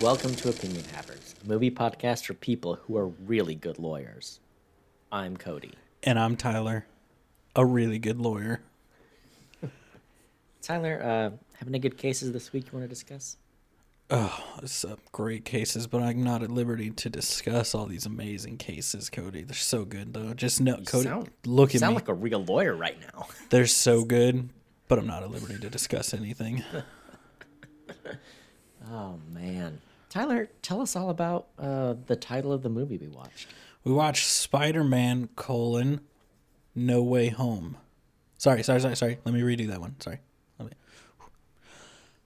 Welcome to Opinion Havers, a movie podcast for people who are really good lawyers. I'm Cody. And I'm Tyler, a really good lawyer. Tyler, uh, have any good cases this week you want to discuss? Oh, some great cases, but I'm not at liberty to discuss all these amazing cases, Cody. They're so good, though. Just know, Cody, sound, look you at sound me. like a real lawyer right now. They're so good, but I'm not at liberty to discuss anything. Oh man, Tyler, tell us all about uh, the title of the movie we watched. We watched Spider-Man: colon No Way Home. Sorry, sorry, sorry, sorry. Let me redo that one. Sorry. Let me.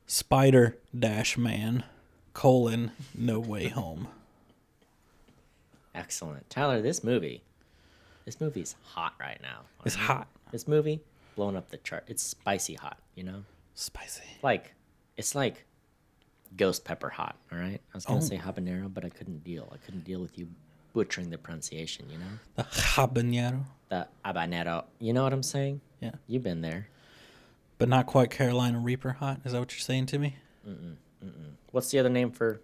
Spider Dash Man colon No Way Home. Excellent, Tyler. This movie, this movie's hot right now. It's hot, This movie blowing up the chart. It's spicy hot. You know, spicy. like it's like ghost pepper hot. All right, I was gonna Oh. say habanero, but I couldn't deal. I couldn't deal with you butchering the pronunciation. You know, The habanero. the habanero. You know what I'm saying? Yeah. You've been there. But not quite Carolina Reaper hot. Is that what you're saying to me? Mm-mm, mm-mm. What's the other name for,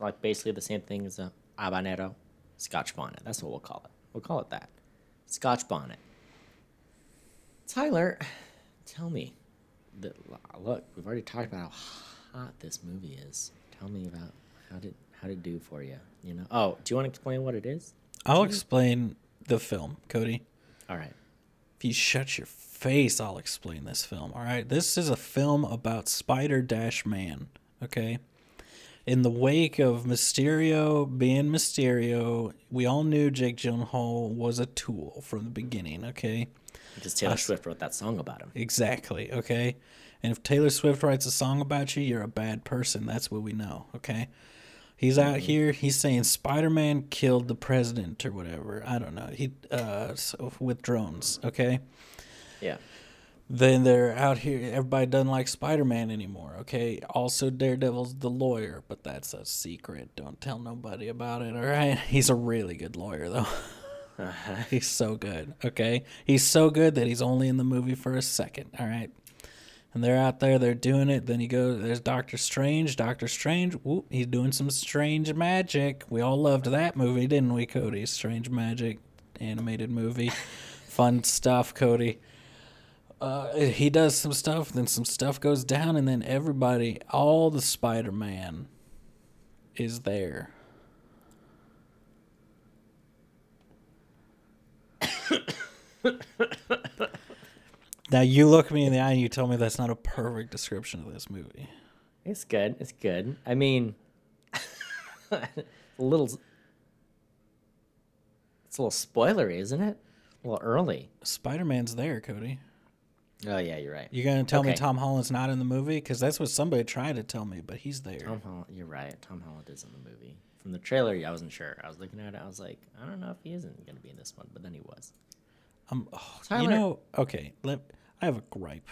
like, basically the same thing as a habanero? Scotch bonnet. That's what we'll call it. We'll call it that. Scotch bonnet. Tyler, tell me. The, look, we've already talked about how hot this movie is. Tell me about how did how did it do for you? You know. Oh, do you want to explain what it is? I'll explain the film, Cody. All right. If you shut your face, I'll explain this film. All right. This is a film about Spider Dash Man. Okay. In the wake of Mysterio being Mysterio, we all knew Jake Gyllenhaal was a tool from the beginning. Okay. Because Taylor Swift wrote that song about him. Exactly. Okay. And if Taylor Swift writes a song about you, you're a bad person. That's what we know. Okay. He's out here. He's saying Spider Man killed the president or whatever. I don't know. He uh so with drones. Okay. Yeah. Then they're out here. Everybody doesn't like Spider Man anymore. Okay. Also, Daredevil's the lawyer, but that's a secret. Don't tell nobody about it. All right. He's a really good lawyer though. he's so good. Okay. He's so good that he's only in the movie for a second. All right. And they're out there, they're doing it. Then you go, there's Doctor Strange. Doctor Strange, whoop, he's doing some strange magic. We all loved that movie, didn't we, Cody? Strange magic, animated movie. Fun stuff, Cody. Uh, he does some stuff, then some stuff goes down, and then everybody, all the Spider Man is there. Now you look me in the eye and you tell me that's not a perfect description of this movie. It's good. It's good. I mean, a little. It's a little spoilery, isn't it? A little early. Spider Man's there, Cody. Oh yeah, you're right. You're gonna tell me Tom Holland's not in the movie? Because that's what somebody tried to tell me, but he's there. Tom Holland. You're right. Tom Holland is in the movie. From the trailer, I wasn't sure. I was looking at it. I was like, I don't know if he isn't going to be in this one, but then he was. Um, oh, you know, okay. Let I have a gripe.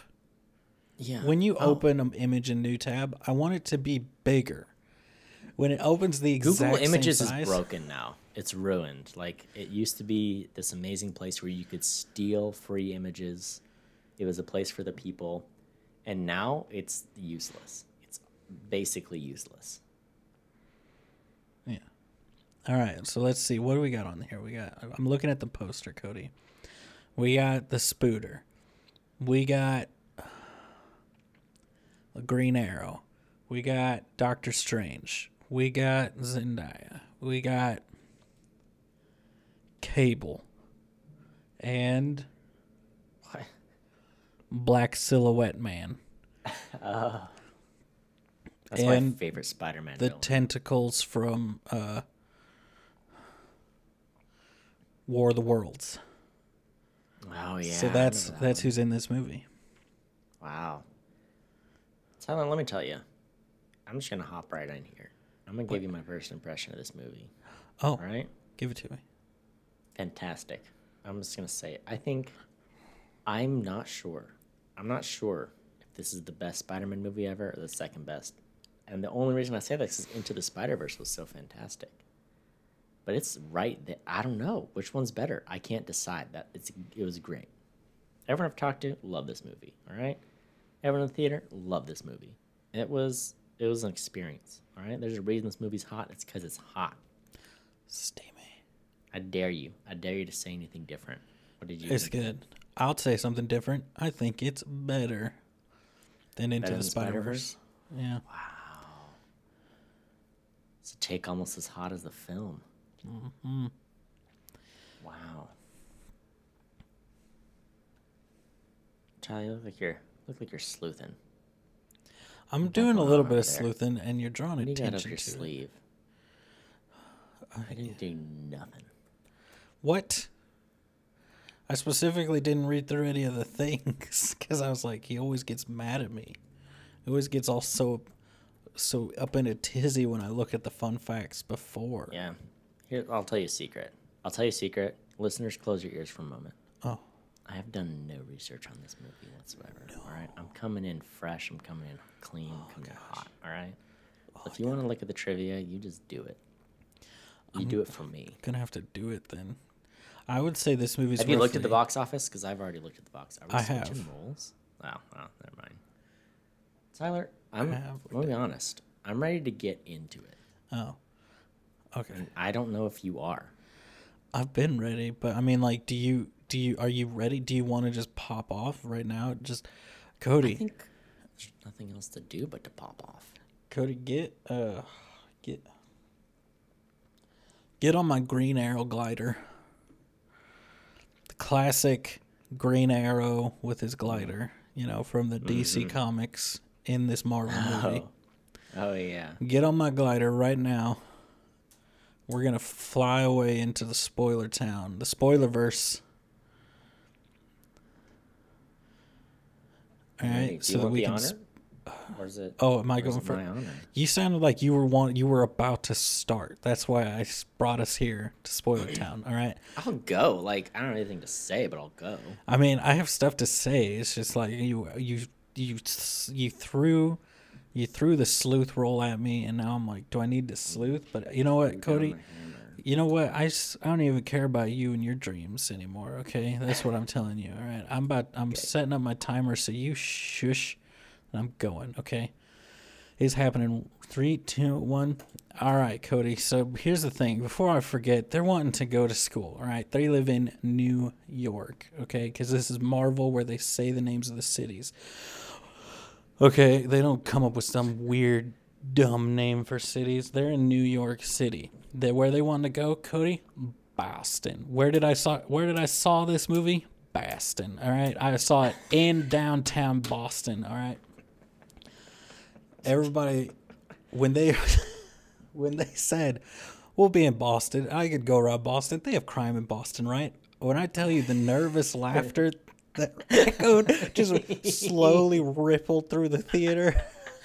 Yeah. When you Oh, open an image in New Tab, I want it to be bigger. When it opens the exact Google Images is broken now. It's ruined. Like it used to be this amazing place where you could steal free images. It was a place for the people, and now it's useless. It's basically useless. Yeah. All right. So let's see. What do we got on here? We got. I'm looking at the poster, Cody. We got the Spooter. We got the Green Arrow. We got Doctor Strange. We got Zendaya. We got Cable. And What? Black Silhouette Man. That's my And favorite Spider-Man the villain. tentacles from uh, War of the Worlds. Oh yeah. so that's that that's one. who's in this movie. Wow. Tyler, let me tell you. I'm just gonna hop right in here. I'm gonna give you my first impression of this movie. Oh, All right. give it to me. fantastic. I'm just gonna say it. I think I'm not sure. I'm not sure if this is the best Spider-Man movie ever or the second best. And the only reason I say this is Into the Spider-Verse was so fantastic. But it's right that I don't know which one's better. I can't decide. That it's it was great. Everyone I've talked to love this movie. All right, everyone in the theater love this movie. It was It was an experience. All right. There's a reason this movie's hot. It's because it's hot. Steamy. I dare you. I dare you to say anything different. What did you? It's think? good. I'll say something different. I think it's better than Into Better the Spider Verse. Yeah. It's a take almost as hot as the film. Mm-hmm. Wow. Charlie, you look like you're look like you're sleuthing. I'm doing a little bit of there? sleuthing, and you're drawing What do you got up attention your to it. sleeve? I didn't do nothing. What? I specifically didn't read through any of the things because I was like, he always gets mad at me. He always gets all so, so up in a tizzy when I look at the fun facts before. Yeah. Here, I'll tell you a secret. I'll tell you a secret. Listeners, close your ears for a moment. Oh, I have done no research on this movie whatsoever. No. All right, I'm coming in fresh. I'm coming in clean. Oh, coming in hot. All right. So if you want to look at the trivia, you just do it. You do it for me. gonna have to do it then. I would say this movie's. Have you looked at the box office? Because I've already looked at the box. We I have. roles? Oh, well, never mind. Tyler, I'm. I'm gonna be honest. I'm ready to get into it. Oh, okay. And I don't know if you are. I've been ready, but I mean, like, do you do you are you ready? Do you want to just pop off right now? Just Cody. I think there's nothing else to do but to pop off. Cody, get uh, get get on my Green Arrow glider. The classic Green Arrow with his glider, you know, from the DC comics in this Marvel movie. Oh. Oh yeah. Get on my glider right now. We're gonna fly away into the spoiler town, the spoiler verse. All Hey, right, do you that want the honor? s- or is it? Oh, am I going for? You sounded like you were want you were about to start. That's why I brought us here to Spoiler Town. All right. I'll go. Like I don't have anything to say, but I'll go. I mean, I have stuff to say. It's just like you you you you threw you threw the sleuth roll at me, and now I'm like, do I need to sleuth? But you know what, Cody? You know what? I I don't even care about you and your dreams anymore. Okay, that's what I'm telling you. All right, I'm about I'm setting up my timer, so you shush, and I'm going. Okay, it's happening. Three, two, one. All right, Cody. So here's the thing. Before I forget, they're wanting to go to school. All right, they live in New York. Okay, because this is Marvel, where they say the names of the cities. Okay, they don't come up with some weird, dumb name for cities. They're in New York City. They where they want to go, Cody? Boston. Where did I saw where did I saw this movie? Boston. All right. I saw it in downtown Boston. All right. Everybody when they when they said we'll be in Boston, I could go around Boston. They have crime in Boston, right? When I tell you the nervous laughter that echoed just slowly rippled through the theater.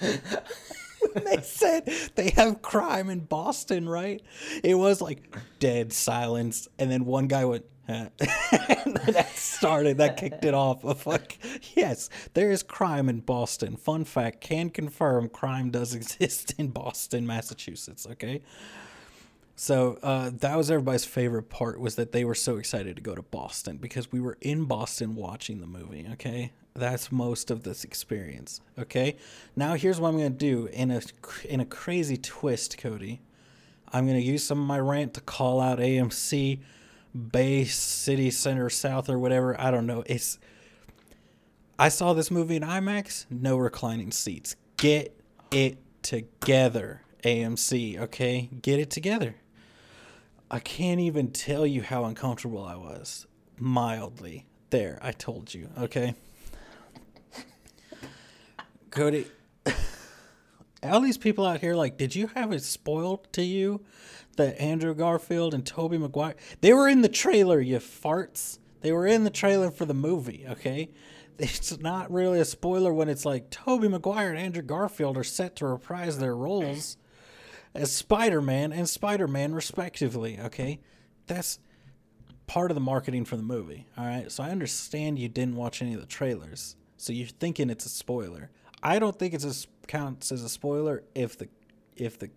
they said they have crime in Boston, right? It was like dead silence, and then one guy went, and that started, that kicked it off. Of like, yes, there is crime in Boston. Fun fact: can confirm crime does exist in Boston, Massachusetts. Okay. So uh, that was everybody's favorite part was that they were so excited to go to Boston because we were in Boston watching the movie. Okay, that's most of this experience. Okay, now here's what I'm gonna do in a in a crazy twist, Cody. I'm gonna use some of my rant to call out AMC, Bay City Center South or whatever. I don't know. It's I saw this movie in IMAX, no reclining seats. Get it together, AMC, okay? Get it together. I can't even tell you how uncomfortable I was. Mildly. There, I told you, okay? Cody, all these people out here, like, did you have it spoiled to you that Andrew Garfield and Tobey Maguire, they were in the trailer, you farts. They were in the trailer for the movie, okay? It's not really a spoiler when it's like Tobey Maguire and Andrew Garfield are set to reprise their roles as Spider Man and Spider Man, respectively, okay? That's part of the marketing for the movie, all right? So I understand you didn't watch any of the trailers, so you're thinking it's a spoiler. I don't think s- counts as a spoiler if the if the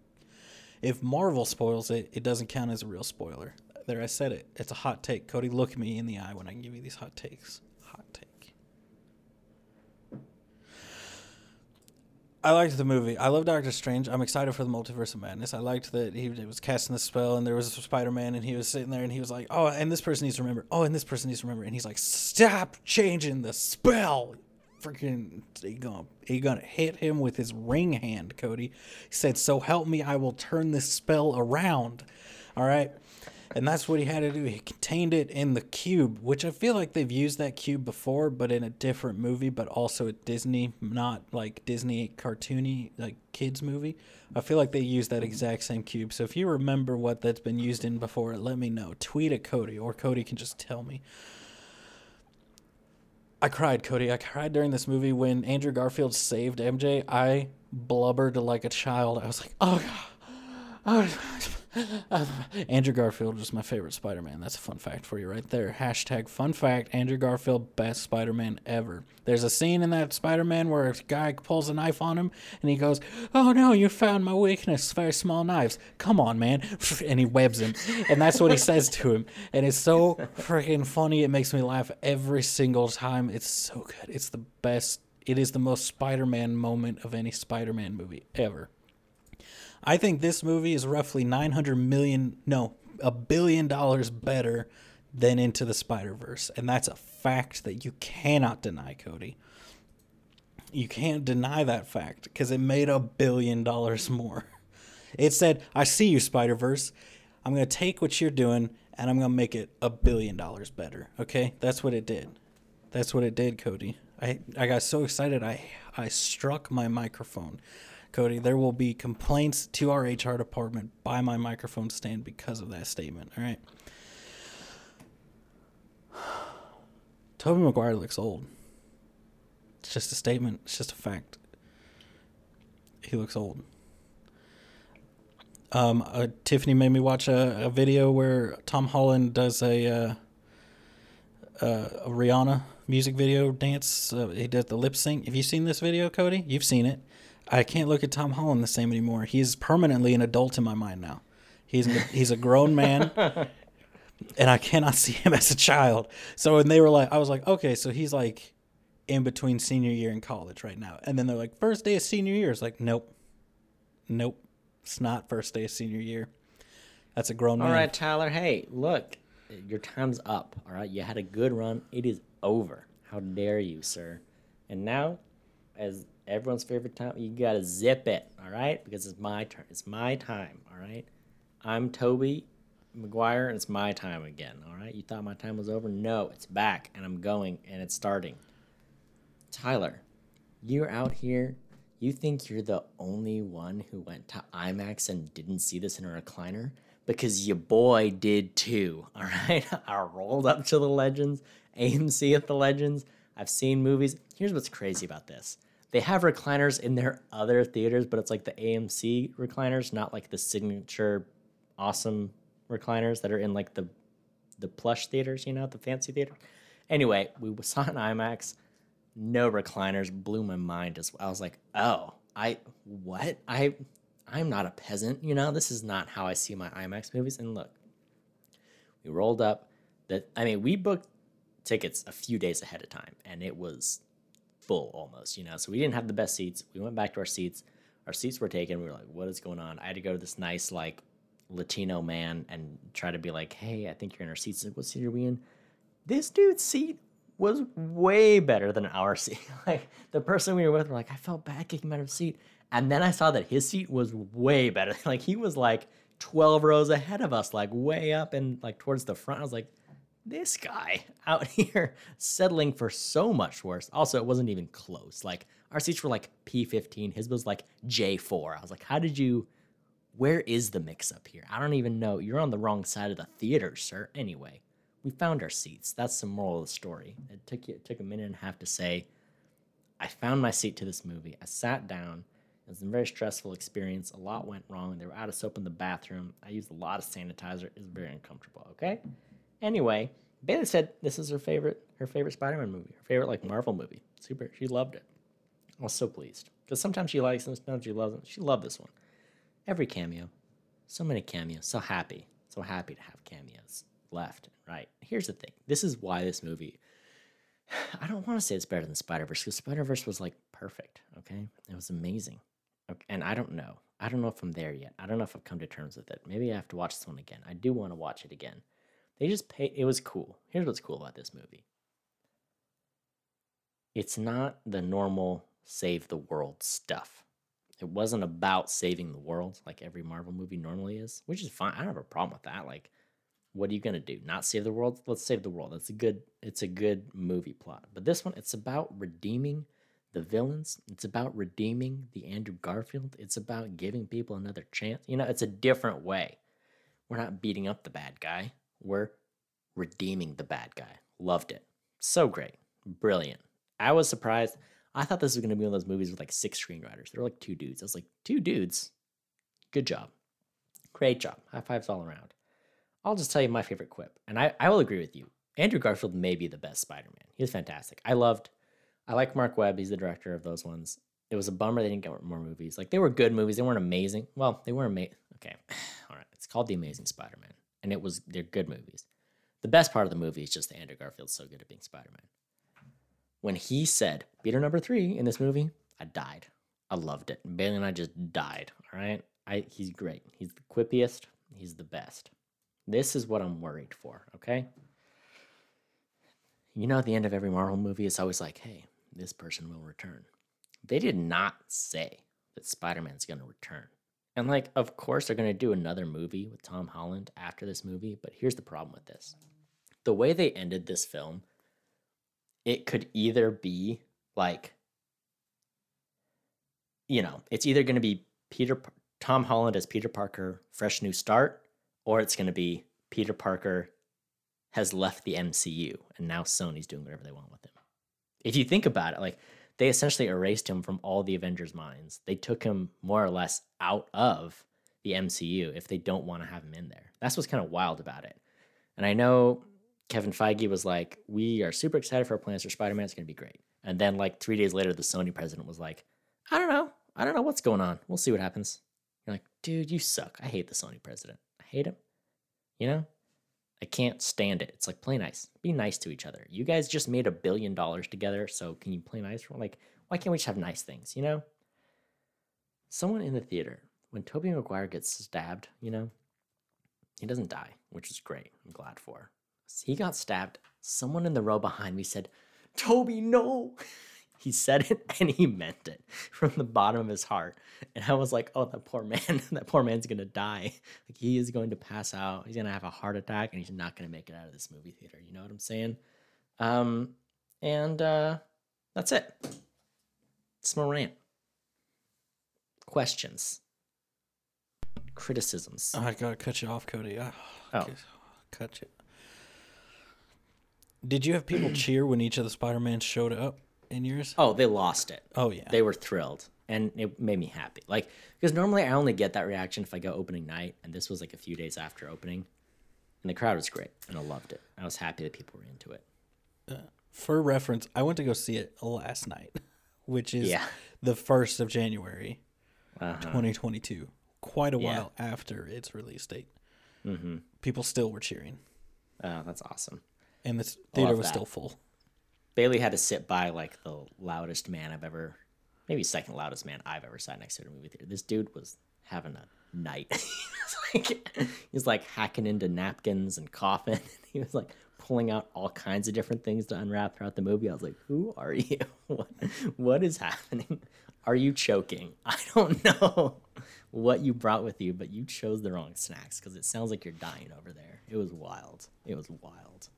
if Marvel spoils it, it doesn't count as a real spoiler. There, I said it. It's a hot take. Cody, look me in the eye when I give you these hot takes. Hot take. I liked the movie. I love Doctor Strange. I'm excited for the Multiverse of Madness. I liked that he was casting the spell and there was a Spider Man and he was sitting there and he was like, "Oh, and this person needs to remember. Oh, and this person needs to remember." And he's like, "Stop changing the spell." Freaking, he gonna he gonna hit him with his ring hand, Cody. He said, "So help me, I will turn this spell around." All right. And that's what he had to do. He contained it in the cube, which I feel like they've used that cube before, but in a different movie, but also at Disney, not like Disney cartoony, like kids movie. I feel like they used that exact same cube. So if you remember what that's been used in before, let me know. Tweet at Cody, or Cody can just tell me. I cried, Cody. I cried during this movie when Andrew Garfield saved MJ. I blubbered like a child. I was like, oh, God. Andrew Garfield was my favorite Spider Man. That's a fun fact for you right there. Hashtag fun fact Andrew Garfield, best Spider Man ever. There's a scene in that Spider Man where a guy pulls a knife on him and he goes, Oh no, you found my weakness, very small knives. Come on, man. And he webs him. And that's what he says to him. And it's so freaking funny. It makes me laugh every single time. It's so good. It's the best. It is the most Spider Man moment of any Spider Man movie ever. I think this movie is roughly 900 million, no, a billion dollars better than Into the Spider Verse. And that's a fact that you cannot deny, Cody. You can't deny that fact because it made a billion dollars more. It said, I see you, Spider Verse. I'm going to take what you're doing and I'm going to make it a billion dollars better. Okay? That's what it did. That's what it did, Cody. I, I got so excited, I, I struck my microphone. Cody, there will be complaints to our HR department by my microphone stand because of that statement. All right. Tobey Maguire looks old. It's just a statement. It's just a fact. He looks old. Um, uh, Tiffany made me watch a, a, video where Tom Holland does a, uh, uh, a Rihanna music video dance. Uh, he did the lip sync. Have you seen this video, Cody? You've seen it. I can't look at Tom Holland the same anymore. He's permanently an adult in my mind now. He's he's a grown man, and I cannot see him as a child. So when they were like, I was like, okay, so he's like in between senior year and college right now. And then they're like, first day of senior year. It's like, nope, nope, it's not first day of senior year. That's a grown all man. All right, Tyler. Hey, look, your time's up. All right, you had a good run. It is over. How dare you, sir? And now, as everyone's favorite time. You gotta zip it, all right? Because it's my turn. It's my time, all right? I'm Tobey Maguire, and it's my time again, all right? You thought my time was over? No, it's back, and I'm going, and it's starting. Tyler, you're out here. You think you're the only one who went to IMAX and didn't see this in a recliner? Because your boy did too, all right? I rolled up to the Legends, AMC at the Legends. I've seen movies. Here's what's crazy about this they have recliners in their other theaters, but it's like the AMC recliners, not like the signature awesome recliners that are in like the the plush theaters, you know, the fancy theater. Anyway, we saw an IMAX, no recliners, blew my mind as well. I was like, oh, I what? I I'm not a peasant, you know, this is not how I see my IMAX movies. And look, we rolled up that I mean, we booked tickets a few days ahead of time, and it was full almost, you know. So we didn't have the best seats. We went back to our seats. Our seats were taken. We were like, what is going on? I had to go to this nice like Latino man and try to be like, hey, I think you're in our seats. Like, what seat are we in? This dude's seat was way better than our seat. like the person we were with were like, I felt bad kicking him out of his seat. And then I saw that his seat was way better. like he was like 12 rows ahead of us, like way up and like towards the front. I was like, this guy out here settling for so much worse. Also, it wasn't even close. Like our seats were like P15, his was like J4. I was like, how did you? Where is the mix up here? I don't even know. You're on the wrong side of the theater, sir. Anyway, we found our seats. That's the moral of the story. It took it took a minute and a half to say. I found my seat to this movie. I sat down. It was a very stressful experience. A lot went wrong. They were out of soap in the bathroom. I used a lot of sanitizer. It was very uncomfortable. Okay. Anyway, Bailey said this is her favorite her favorite Spider-Man movie, her favorite like Marvel movie. Super, she loved it. I was so pleased because sometimes she likes them, sometimes she loves them. She loved this one. Every cameo, so many cameos. So happy, so happy to have cameos left and right. Here's the thing: this is why this movie I don't want to say it's better than Spider Verse because Spider Verse was like perfect. Okay, it was amazing. Okay. And I don't know. I don't know if I'm there yet. I don't know if I've come to terms with it. Maybe I have to watch this one again. I do want to watch it again. They just pay. It was cool. Here's what's cool about this movie. It's not the normal save the world stuff. It wasn't about saving the world like every Marvel movie normally is, which is fine. I don't have a problem with that. Like, what are you gonna do? Not save the world? Let's save the world. That's a good. It's a good movie plot. But this one, it's about redeeming the villains. It's about redeeming the Andrew Garfield. It's about giving people another chance. You know, it's a different way. We're not beating up the bad guy. We're redeeming the bad guy. Loved it. So great. Brilliant. I was surprised. I thought this was going to be one of those movies with like six screenwriters. There were like two dudes. I was like, two dudes? Good job. Great job. High fives all around. I'll just tell you my favorite quip. And I, I will agree with you. Andrew Garfield may be the best Spider Man. He fantastic. I loved, I like Marc Webb. He's the director of those ones. It was a bummer they didn't get more movies. Like they were good movies. They weren't amazing. Well, they were amazing. Okay. All right. It's called The Amazing Spider Man. And it was, they're good movies. The best part of the movie is just that Andrew Garfield's so good at being Spider Man when he said Peter number three in this movie, I died. I loved it. Bailey and I just died. All right. I he's great. He's the quippiest. He's the best. This is what I'm worried for, okay? You know, at the end of every Marvel movie, it's always like, hey, this person will return. They did not say that Spider Man's going to return. And, like, of course, they're going to do another movie with Tom Holland after this movie, but here's the problem with this. The way they ended this film it could either be like you know it's either going to be peter tom holland as peter parker fresh new start or it's going to be peter parker has left the mcu and now sony's doing whatever they want with him. If you think about it like they essentially erased him from all the avengers minds they took him more or less out of the mcu if they don't want to have him in there that's what's kind of wild about it and i know Kevin Feige was like, "We are super excited for our plans for Spider Man. It's going to be great." And then like three days later, the Sony president was like, "I don't know. I don't know what's going on. We'll see what happens." You're like, "Dude, you suck. I hate the Sony president. I hate him. You know, I can't stand it. It's like play nice. Be nice to each other. You guys just made a billion dollars together, so can you play nice? Like, why can't we just have nice things? You know?" Someone in the theater when Tobey Maguire gets stabbed, you know, he doesn't die, which is great. I'm glad for he got stabbed. Someone in the row behind me said, Tobey, no. He said it and he meant it from the bottom of his heart. And I was like, oh, that poor man, that poor man's gonna die. Like he is going to pass out. He's gonna have a heart attack and he's not gonna make it out of this movie theater. You know what I'm saying? Um, and uh, that's it. It's my rant. Questions. Criticisms. I gotta cut you off, Cody. Oh, Oh. cut you. Did you have people cheer when each of the Spider Mans showed up in yours? Oh, they lost it. Oh yeah. they were thrilled and it made me happy like because normally i only get that reaction if i go opening night and this was like a few days after opening and the crowd was great and i loved it i was happy that people were into it For reference, I went to go see it last night, which is Yeah. the first of January, uh-huh. 2022. Quite a Yeah. while after its release date. Mm-hmm. People still were cheering, oh that's awesome and the theater was that. still full. Bailey had to sit by like the loudest man i've ever maybe second loudest man i've ever sat next to in a movie theater. This dude was having a night. He was like he like hacking into napkins and coughing he was like pulling out all kinds of different things to unwrap throughout the movie. I was like who are you? What, what is happening? Are you choking? I don't know what you brought with you but you chose the wrong snacks because it sounds like you're dying over there. It was wild. It was wild.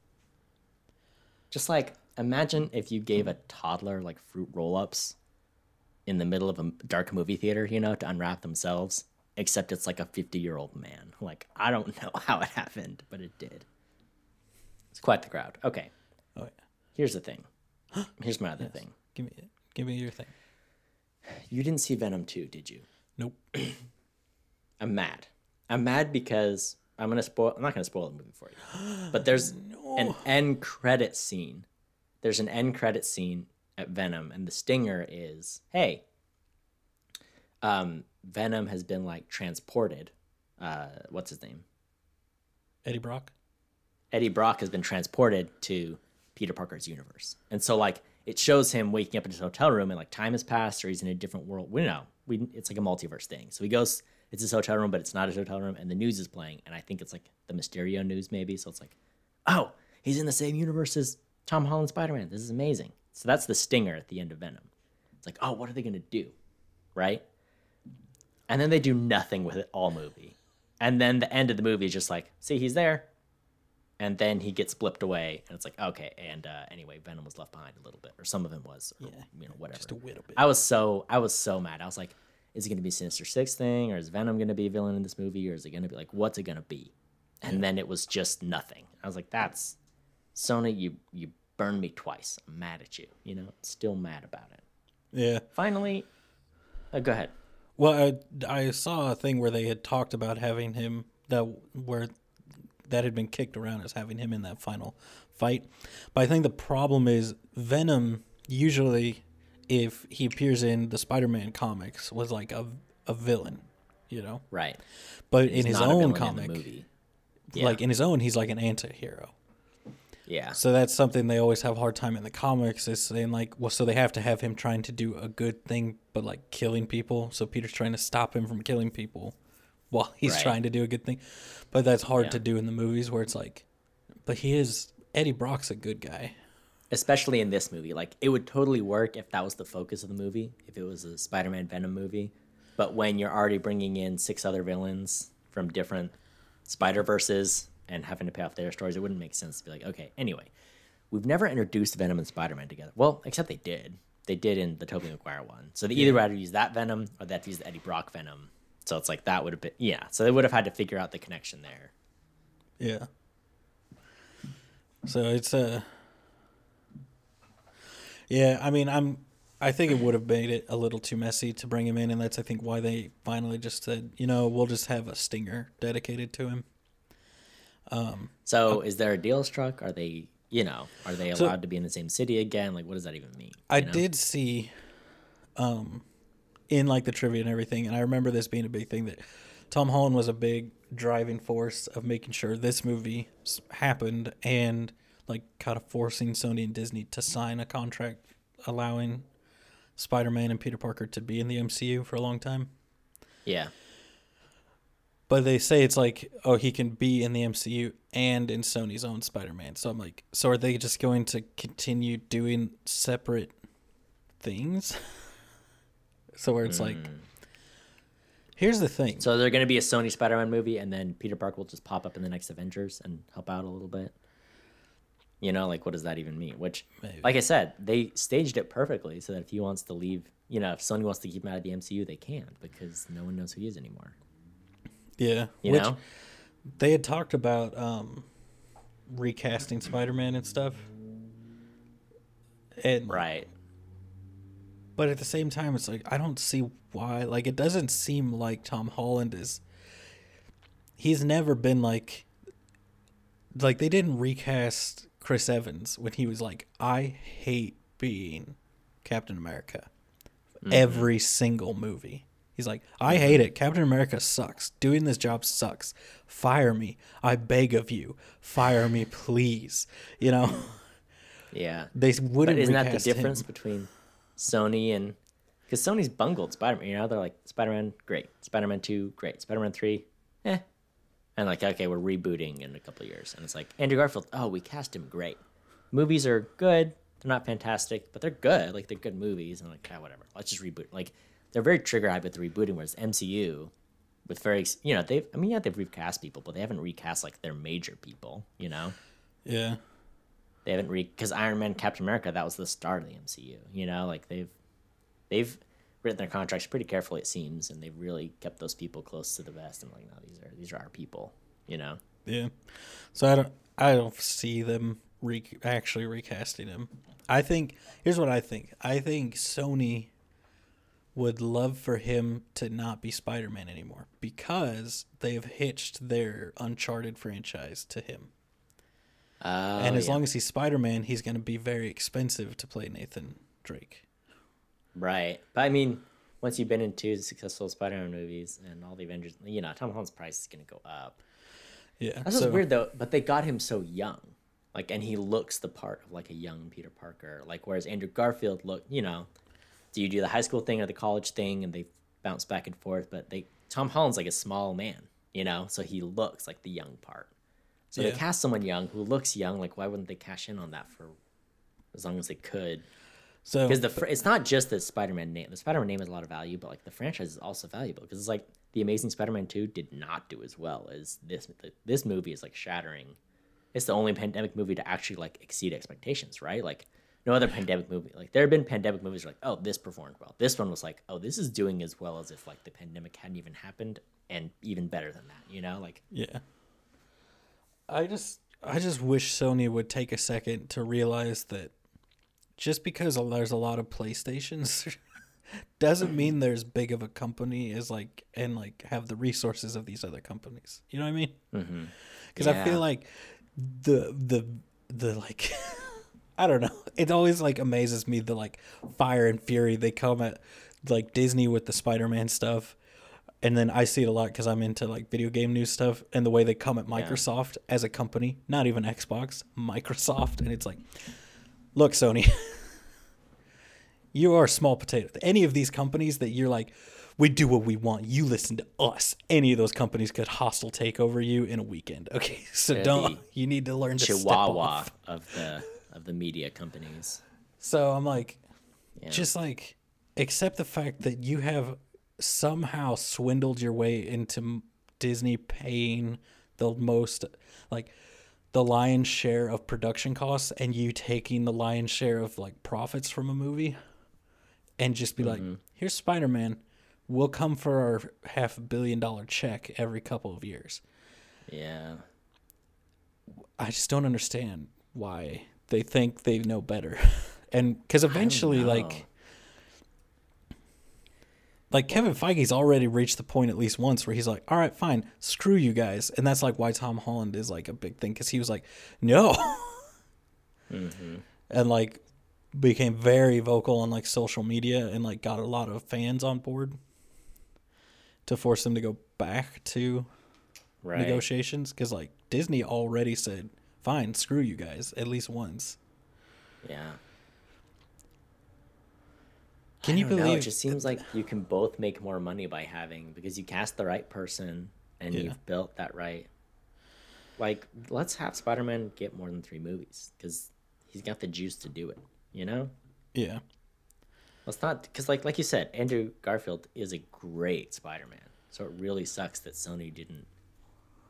Just like imagine if you gave a mm-hmm. toddler like fruit roll-ups in the middle of a dark movie theater, you know, to unwrap themselves, except it's like a 50-year-old man. Like I don't know how it happened, but it did. It's quite the crowd. Okay, Oh yeah. here's the thing. Here's my other thing. Give me give me your thing. You didn't see Venom 2, did you? Nope. I'm mad. I'm mad because I'm gonna spoil. I'm not gonna spoil the movie for you, but there's an end credit scene. There's an end credit scene at Venom, and the stinger is, "Hey, um, Venom has been like transported. Uh, what's his name? Eddie Brock. Eddie Brock has been transported to Peter Parker's universe. And so like it shows him waking up in his hotel room and like time has passed or he's in a different world. We know. We it's like a multiverse thing. So he goes it's his hotel room, but it's not his hotel room, and the news is playing, and I think it's like the Mysterio news maybe. So it's like, oh, he's in the same universe as Tom Holland Spider Man. This is amazing. So that's the stinger at the end of Venom. It's like, oh, what are they gonna do? Right? And then they do nothing with it all movie. And then the end of the movie is just like, see, he's there. And then he gets blipped away, and it's like, okay. And uh, anyway, Venom was left behind a little bit, or some of him was, or, Yeah, you know, whatever. Just a little bit. I was so I was so mad. I was like, is it gonna be Sinister Six thing, or is Venom gonna be a villain in this movie, or is it gonna be like what's it gonna be? And then it was just nothing. I was like, that's Sony, you you burned me twice. I'm mad at you. You know, still mad about it. Yeah. Finally, uh, go ahead. Well, I, I saw a thing where they had talked about having him that where that had been kicked around as having him in that final fight. But I think the problem is Venom usually if he appears in the Spider-Man comics was like a a villain, you know. Right. But He's in his own villain in the comic, movie. like in his own he's like an anti-hero. Yeah. So that's something they always have a hard time in the comics is saying like, well, so they have to have him trying to do a good thing, but like killing people. So Peter's trying to stop him from killing people while he's Right. trying to do a good thing. But that's hard Yeah. to do in the movies where it's like, but he is Eddie Brock's a good guy. especially in this movie. Like it would totally work if that was the focus of the movie, if it was a Spider-Man Venom movie. But when you're already bringing in six other villains from different Spider Verses and having to pay off their stories, it wouldn't make sense to be like, okay, anyway, we've never introduced Venom and Spider-Man together. Well, except they did. They did in the Tobey Maguire one. So they either had to use that Venom or they had to use the Eddie Brock Venom. So it's like that would have been yeah. So they would have had to figure out the connection there. Yeah. So it's a. Yeah, I mean, I'm. I think it would have made it a little too messy to bring him in, and that's I think why they finally just said, you know, we'll just have a stinger dedicated to him. So is there a deal struck? Are they, you know, are they So- allowed to be in the same city again? Like, what does that even mean? I know? did see, um, in like the trivia and everything, and I remember this being a big thing that Tom Holland was a big driving force of making sure this movie happened and like kind of forcing Sony and Disney to sign a contract allowing Spider-Man and Peter Parker to be in the MCU for a long time. Yeah. But they say it's like, oh, he can be in the MCU and in Sony's own Spider-Man. So I'm like, so are they just going to continue doing separate things? so where it's like, here's the thing. Hmm. So there's going to be a Sony Spider-Man movie, and then Peter Parker will just pop up in the next Avengers and help out a little bit. You know, like what does that even mean? Which, Maybe. like I said, they staged it perfectly so that if he wants to leave, you know, if Sony wants to keep him out of the MCU, they can because no one knows who he is anymore. Yeah, You which know, they had talked about um, recasting Spider-Man and stuff. And right? But at the same time, it's like I don't see why. Like it doesn't seem like Tom Holland is. He's never been like. Like they didn't recast Chris Evans when he was like, I hate being Captain America. Every single movie. He's like, I hate it. Captain America sucks. Doing this job sucks. Fire me. I beg of you. Fire me, please. You know, Yeah. they wouldn't. But isn't that the recast him. difference between Sony and because Sony's bungled Spider-Man? You know, they're like Spider-Man, great. Spider-Man Two, great. Spider-Man Three, eh. And like, okay, we're rebooting in a couple of years, and it's like Andrew Garfield. Oh, we cast him great. Movies are good. They're not fantastic, but they're good. Like they're good movies. And like, ah, whatever. Let's just reboot. Like they're very trigger happy with the rebooting, whereas MCU. With very, you know, they've. I mean, yeah, they've recast people, but they haven't recast like their major people. You know, Yeah. they haven't re because Iron Man, Captain America, that was the start of the MCU. You know, like they've they've written their contracts pretty carefully, it seems, and they've really kept those people close to the vest. And like, no, these are these are our people. You know, Yeah. So I don't I don't see them re- actually recasting him. I think here's what I think. I think Sony would love for him to not be Spider-Man anymore because they've hitched their Uncharted franchise to him. uh, and as long as he's Spider-Man, he's going to be very expensive to play Nathan Drake. right, but I mean, once you've been in two successful Spider-Man movies and all the Avengers, you know, Tom Holland's price is going to go up. Yeah. That's so, weird though. But they got him so young. Like, and he looks the part of like a young Peter Parker. Like, whereas Andrew Garfield looked, you know, do you do the high school thing or the college thing, and they bounce back and forth. But they Tom Holland's like a small man, you know, so he looks like the young part. So Yeah. they cast someone young who looks young. Like, why wouldn't they cash in on that for as long as they could? So Because the fr- it's not just the Spider-Man name. The Spider-Man name has a lot of value, but like the franchise is also valuable because it's like the Amazing Spider-Man Two did not do as well as this. This movie is like shattering. It's the only pandemic movie to actually like exceed expectations, right? Like no other pandemic movie. Like there have been pandemic movies like, oh, this performed well. This one was like, oh, this is doing as well as if like the pandemic hadn't even happened, and even better than that. You know, like Yeah. I just I just wish Sony would take a second to realize that just because there's a lot of PlayStations doesn't mean they're as big of a company as like and like have the resources of these other companies. You know what I mean? mm-hmm. Because I feel like the the the like I don't know. It always like amazes me the like fire and fury they come at like Disney with the Spider-Man stuff. And then I see it a lot because I'm into like video game news stuff and the way they come at Microsoft as a company, not even Xbox, Microsoft. And it's like, look, Sony, you are a small potato. Any of these companies that you're like, we do what we want. You listen to us. Any of those companies could hostile take over you in a weekend. Okay, so don't. You need to learn to step Chihuahua off. of the of the media companies. So I'm like, Yeah. just like accept the fact that you have somehow swindled your way into Disney paying the most, like the lion's share of production costs, and you taking the lion's share of like profits from a movie, and just be like, mm-hmm. here's Spider Man. We'll come for our half a billion dollar check every couple of years. yeah. I just don't understand why they think they know better. And because eventually, like, like Kevin Feige's already reached the point at least once where he's like, "All right, fine, screw you guys," and that's like why Tom Holland is like a big thing because he was like, "No," and like became very vocal on like social media and like got a lot of fans on board to force them to go back to Right. negotiations because like Disney already said, "Fine, screw you guys," at least once. Yeah. Can you don't know, believe? It just seems like you can both make more money by having because you cast the right person and Yeah. you've built that right. Like, let's have Spider Man get more than three movies because he's got the juice to do it. You know, yeah, let's not because like like you said, Andrew Garfield is a great Spider Man. So it really sucks that Sony didn't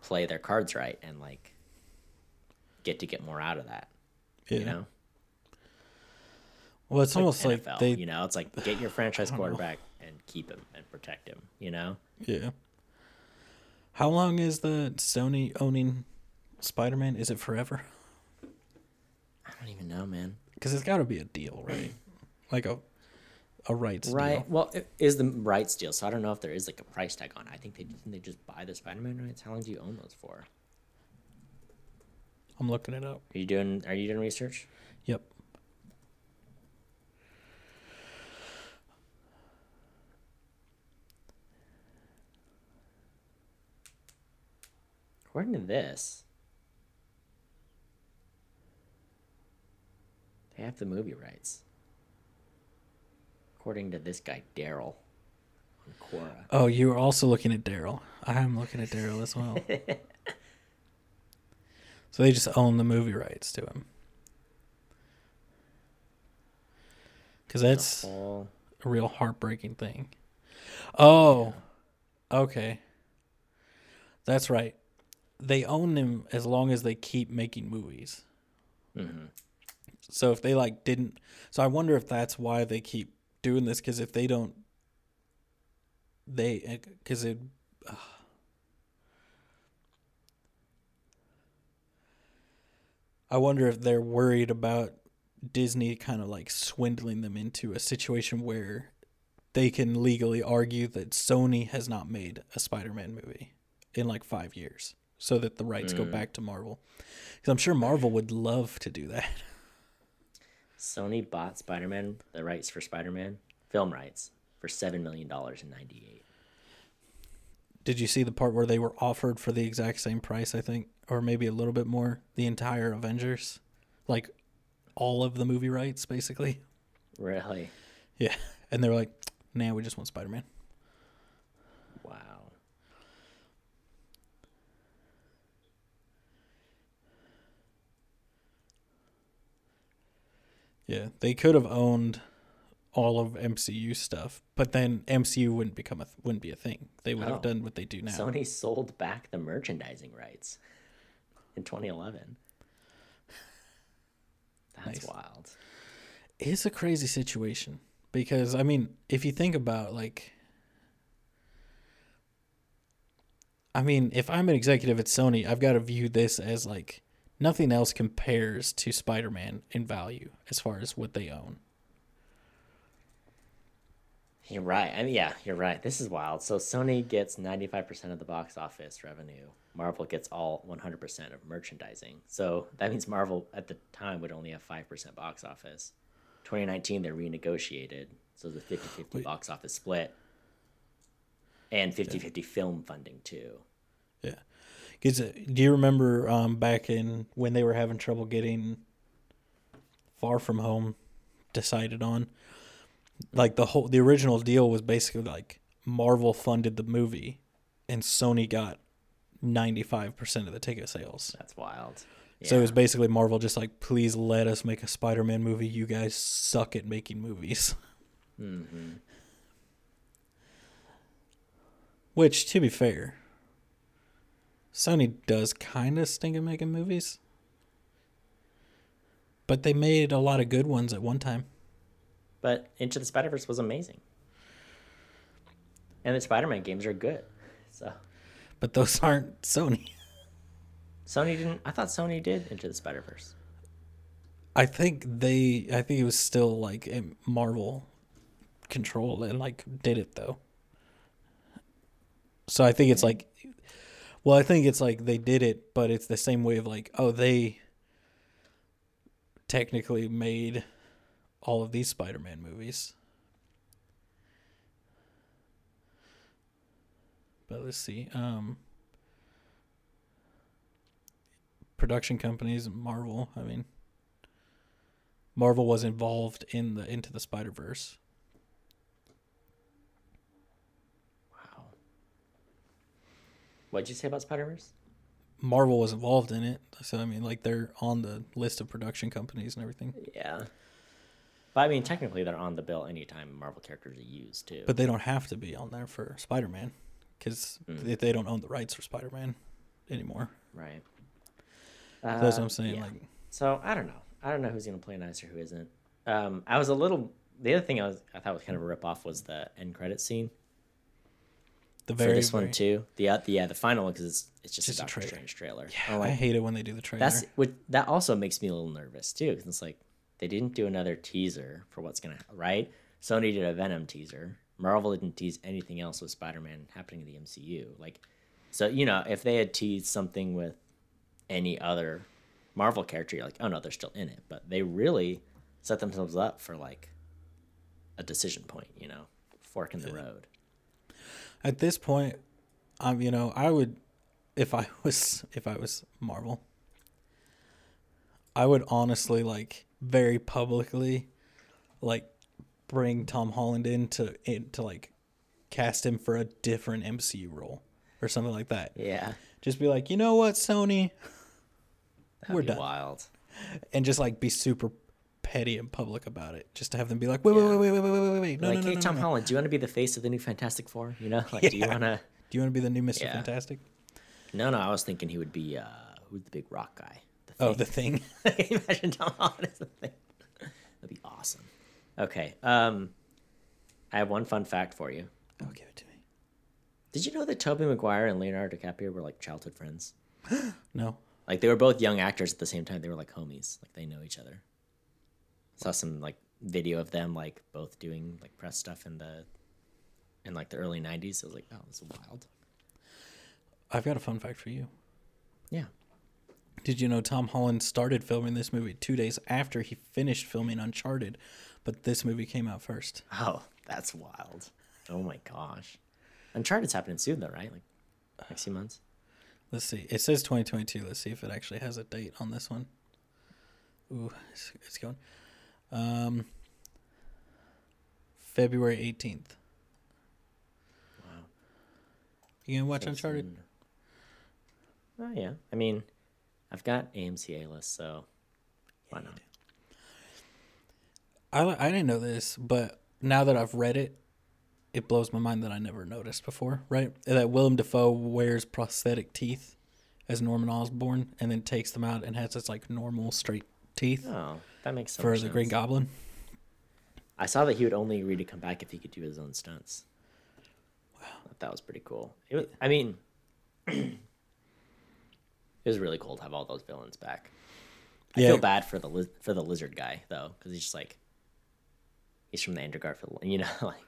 play their cards right and like get to get more out of that. yeah. You know, well, it's, like almost like NFL, they, you know, it's like get your franchise quarterback and keep him and protect him. You know. yeah. How long is the Sony owning Spider-Man? Is it forever? I don't even know, man. Because it's got to be a deal, right? like a a rights Right. deal. Well, it is the rights deal, so I don't know if there is like a price tag on. it. I think they didn't they just buy the Spider-Man rights. How long do you own those for? I'm looking it up. Are you doing Are you doing research? Yep. According to this, they have the movie rights. According to this guy Daryl on Quora. Oh, you were also looking at Daryl. I'm looking at Daryl as well. so they just own the movie rights to him. Because that's a real heartbreaking thing. Oh, okay. That's right. They own him as long as they keep making movies. Mhm. So if they like didn't, so I wonder if that's why they keep doing this. Because if they don't, they because it. ugh. I wonder if they're worried about Disney kind of like swindling them into a situation where they can legally argue that Sony has not made a Spider-Man movie in like five years, so that the rights go Mm. back to Marvel. Because I'm sure Marvel would love to do that. Sony bought Spider-Man the rights for Spider-Man film rights for seven million dollars in '98. Did you see the part where they were offered for the exact same price? I think, or maybe a little bit more. The entire Avengers, like all of the movie rights, basically. Really? Yeah, and they were like, "Nah, we just want Spider Man." Wow. Yeah, they could have owned all of MCU stuff, but then MCU wouldn't become a wouldn't be a thing. They would Oh. have done what they do now. Sony sold back the merchandising rights in 2011. That's Nice. wild. It's a crazy situation because I mean, if you think about like I mean, if I'm an executive at Sony, I've got to view this as like nothing else compares to Spider-Man in value as far as what they own. You're right. I mean, yeah, you're right. This is wild. So Sony gets 95% of the box office revenue. Marvel gets all 100% of merchandising. So that means Marvel at the time would only have 5% box office. 2019, they renegotiated. So the 50 50 box office split. And 50 50 film funding too. Yeah. Cuz do you remember um back in when they were having trouble getting Far From Home decided on? Like the whole the original deal was basically like Marvel funded the movie and Sony got 95% of the ticket sales. That's wild. So it was basically Marvel just like please let us make a Spider-Man movie. You guys suck at making movies. Mhm. Which to be fair, Sony does kind of stink at making movies. But they made a lot of good ones at one time. But Into the Spider Verse was amazing. And the Spider Man games are good. So But those aren't Sony. Sony didn't. I thought Sony did Into the Spider Verse. I think they I think it was still like a Marvel control and like did it though. So I think it's like well, I think it's like they did it, but it's the same way of like, oh, they technically made all of these Spider-Man movies. But let's see. Um production companies, Marvel, I mean Marvel was involved in the Into the Spider Verse. Wow. What'd you say about Spider Verse? Marvel was involved in it, so I mean, like they're on the list of production companies and everything. Yeah. But I mean, technically, they're on the bill anytime Marvel characters are used too. But they don't have to be on there for Spider Man, because Mm. they don't own the rights for Spider Man anymore. right. That's what Uh, I'm saying. yeah. Like, So I don't know. I don't know who's gonna play nice or who isn't. Um, I was a little. The other thing I was I thought was kind of a rip off was the end credit scene the very, for very this one very- too. The uh, the yeah the final one because it's it's just, Just a Doctor. Strange trailer. Yeah, I'm I hate it when they do the trailer. that's what that also makes me a little nervous too because it's like they didn't do another teaser for what's gonna right. Sony did a Venom teaser. Marvel didn't tease anything else with Spider-Man happening in the MCU. Like, so you know, if they had teased something with any other Marvel character, you're like, oh no, they're still in it. But they really set themselves up for like a decision point. You know, fork in the road. At this point, um, you know, I would, if I was, if I was Marvel, I would honestly like very publicly like bring Tom Holland in to in, to like cast him for a different MCU role or something like that. Yeah. Just be like, you know what, Sony, That'd we're done. Wild. And just like be super petty and public about it, just to have them be like, wait, yeah. wait, wait, wait, wait, wait, wait, wait, no, like, no, no, hey, no, Tom no. Holland, do you want to be the face of the new Fantastic Four? You know, like, yeah. do you want to? Do you want to be the new Mister yeah. Fantastic? No, no, I was thinking he would be uh, who's the big rock guy? The Oh, the thing. Imagine Tom Holland as the thing. That'd be awesome. Okay. Um I have one fun fact for you. Oh, give it to me. Did you know that Tobey Maguire and Leonardo DiCaprio were like childhood friends? No. Like they were both young actors at the same time. They were like homies. Like they know each other. Saw some like video of them like both doing like press stuff in the in like the early nineties. I was like, oh, this is wild. I've got a fun fact for you. Yeah. Did you know Tom Holland started filming this movie two days after he finished filming Uncharted, but this movie came out first? Oh, that's wild. Oh my gosh. Uncharted's happening soon though, right? Like Next few months. Let's see. It says 2022. Let's see if it actually has a date on this one. Ooh, it's, it's going. Um, February 18th. Wow. You gonna watch So Uncharted? soon. Oh yeah. I mean, I've got AMC A list, so why not? I I didn't know this, but now that I've read it, it blows my mind that I never noticed before. Right? That Willem Dafoe wears prosthetic teeth as Norman Osborn, and then takes them out and has his like normal straight teeth Oh, that makes so for the Green. Goblin. I saw that he would only agree to come back if he could do his own stunts. Wow, that was pretty cool. It was, I mean, it was really cool to have all those villains back. I Yeah. feel bad for the liz- for the lizard guy though, because he's just like he's from the Andrew Garfield, you know, like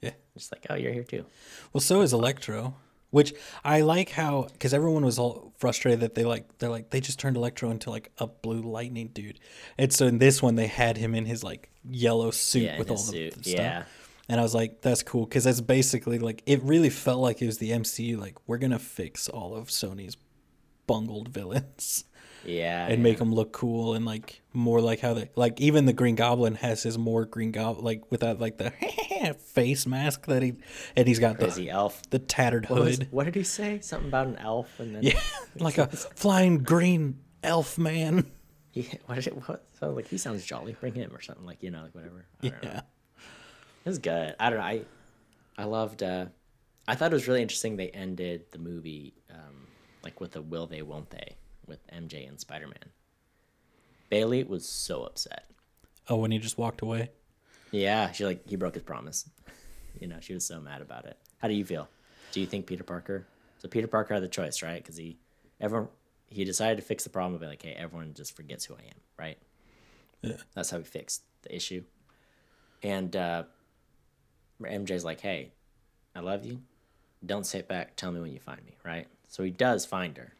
Yeah. just like oh, you're here too. Well, so is Electro, which I like how because everyone was all frustrated that they like they're like they just turned Electro into like a blue lightning dude, and so in this one they had him in his like yellow suit Yeah, with all the, suit. the stuff. Yeah. And I was like, that's cool because that's basically like it really felt like it was the MCU. Like we're gonna fix all of Sony's bungled villains Yeah, and make them look cool and like more like how they like even the Green Goblin has his more Green Goblin like without like the face mask that he and he's got the elf. the tattered What, was- hood. what did he say? Something about an elf and then Yeah, like a flying green elf man. he, what did it? What, so like he sounds jolly. Bring him or something like you know like whatever. I don't know. Yeah, It was good. I don't know. I I loved. uh I thought it was really interesting. They ended the movie like with the will they won't they with MJ and Spider Man. Bailey was so upset. Oh, when he just walked away. Yeah, she like he broke his promise. You know, she was so mad about it. How do you feel? Do you think Peter Parker? So Peter Parker had the choice, right? Because he everyone he decided to fix the problem by like, hey, everyone just forgets who I am, right? Yeah. That's how he fixed the issue. And uh, MJ's like, hey, I love you. Don't sit back. Tell me when you find me, right? So he does find her.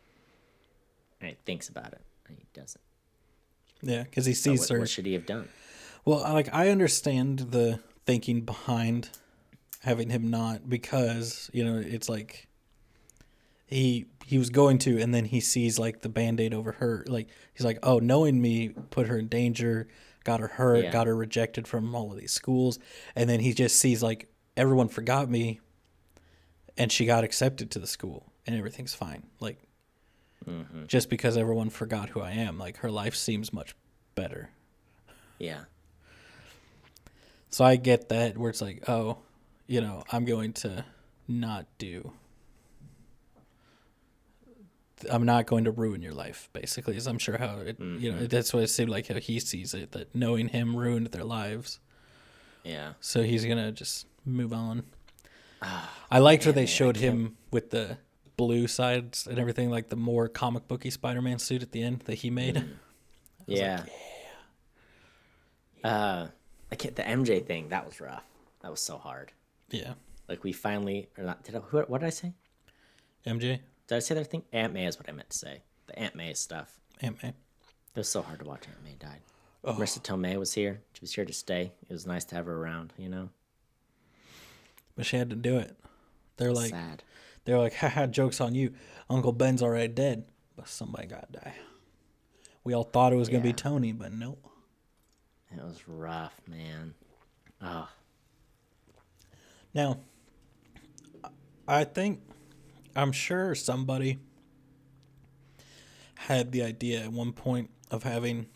And he thinks about it, and he doesn't. Yeah, because he So sees what, her. what should he have done? Well, like I understand the thinking behind having him not because you know it's like he he was going to, and then he sees like the band aid over her. Like he's like, oh, knowing me put her in danger, got her hurt, Yeah. got her rejected from all of these schools, and then he just sees like everyone forgot me, and she got accepted to the school, and everything's fine. Like just because everyone forgot who I am, like her life seems much better. Yeah. So I get that where it's like, oh, you know, I'm going to not do. I'm not going to ruin your life, basically. Is I'm sure how it, you know, that's what it seemed like how he sees it. That knowing him ruined their lives, Yeah. so he's gonna just move on. I liked where they showed him with the blue sides and everything, like the more comic booky Spider-Man suit at the end that he made. Mm. Yeah. Uh, I can't, the MJ thing that was rough. That was so hard. Yeah, Like we finally, or not? Did I, who, what did I say? MJ, Did I say that thing? Aunt May is what I meant to say. The Aunt May stuff. Aunt May. It was so hard to watch. Aunt May died. Oh. Marisa Tomei was here. She was here to stay. It was nice to have her around. You know, but she had to do it. They're like, sad. They're like, haha, joke's on you. Uncle Ben's already dead, but somebody got to die. We all thought it was going to be Tony, but no. It was rough, man. Oh, Now, I think, I'm sure somebody had the idea at one point of having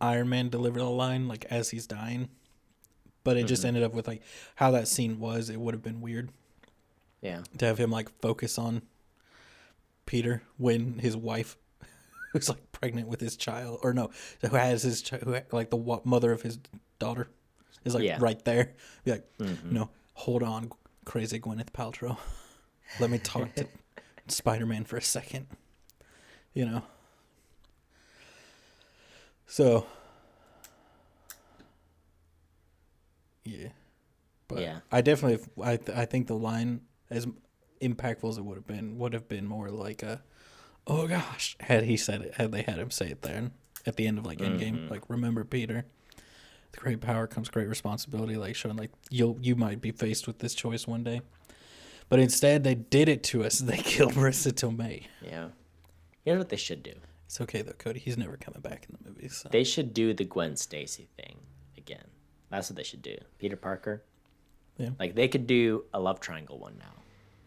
Iron Man deliver the line, like, as he's dying. But it just mm-hmm. ended up with, like, how that scene was. It would have been weird yeah. to have him, like, focus on Peter when his wife who's like pregnant with his child or no who has his chi- who like the mother of his daughter is like Yeah. right there be like mm-hmm. no hold on crazy gwyneth paltrow let me talk to spider-man for a second you know so yeah but Yeah. i definitely i th- i think the line as impactful as it would have been would have been more like a oh gosh had he said it had they had him say it there at the end of like endgame mm-hmm. like remember peter with great power comes great responsibility like showing like you'll you might be faced with this choice one day But instead, they did it to us. They killed Marisa Tomei. Yeah. Here's what they should do. It's okay though, Cody. He's never coming back in the movies. So. They should do the Gwen Stacy thing again. That's what they should do. Peter Parker. Yeah. Like they could do a love triangle one now,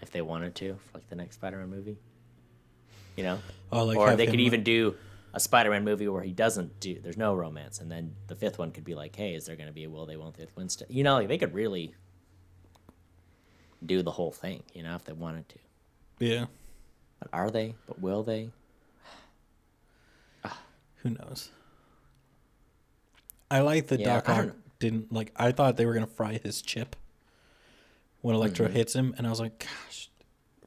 if they wanted to, for like the next Spider-Man movie. You know, Oh, like or they could like- even uh, do a Spider-Man movie where he doesn't do. There's no romance, and then the fifth one could be like, hey, is there going to be a will they won't they with Stacy? You know, like they could really do the whole thing. You know, if they wanted to. Yeah. But are they? But will they? Who knows? I like that Yeah, Doc Ock didn't like. I thought they were gonna fry his chip when Electro Mm-hmm. hits him, and I was like, "Gosh,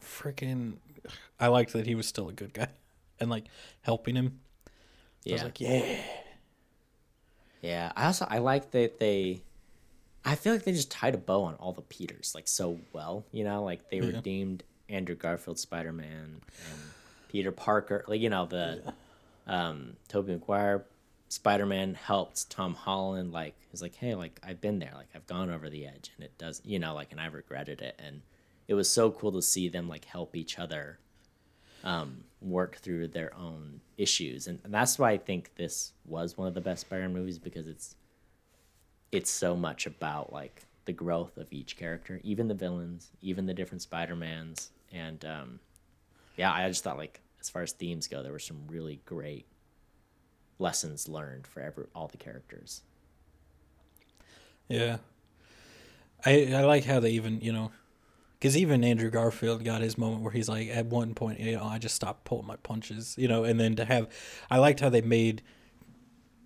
freaking!" I liked that he was still a good guy and like helping him. I Yeah. was like, "Yeah, Yeah, I also I like that they I feel like they just tied a bow on all the Peters like so well, you know, like they Yeah. redeemed Andrew Garfield Spider-Man and Peter Parker, like you know the um Tobey Maguire Spider-Man helped Tom Holland like he's like, "Hey, like I've been there, like I've gone over the edge and it does, you know, like and I've regretted it." And it was so cool to see them like help each other um, work through their own issues, and, and that's why I think this was one of the best Spider-Man movies because it's it's so much about like the growth of each character, even the villains, even the different Spider-Mans, and um, yeah, I just thought like as far as themes go, there were some really great lessons learned for every all the characters. yeah." I I like how they even you know, because even Andrew Garfield got his moment where he's like, at one point, you know, I just stopped pulling my punches, you know, and then to have, I liked how they made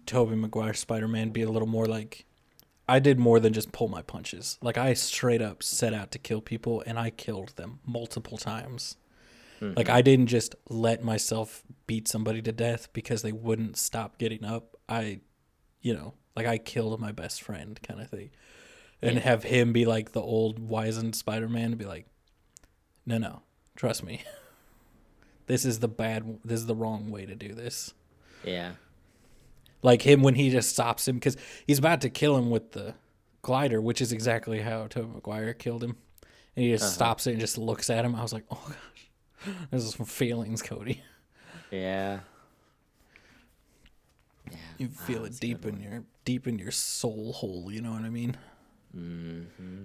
Tobey Maguire Spider Man be a little more like I did more than just pull my punches. Like I straight up set out to kill people and I killed them multiple times. Mm-hmm. Like I didn't just let myself beat somebody to death because they wouldn't stop getting up. I you know, like I killed my best friend kind of thing. And Yeah. have him be like the old wizened Spider-Man and be like, "No, no. Trust me. this is the bad this is the wrong way to do this." Yeah, like him when he just stops him because he's about to kill him with the glider, which is exactly how Tobey Maguire killed him. And he just uh-huh. stops it and just looks at him. I was like, oh gosh, there's some feelings, Cody. yeah, yeah. You feel Wow, it deep in your deep in your soul hole. You know what I mean? Mm-hmm.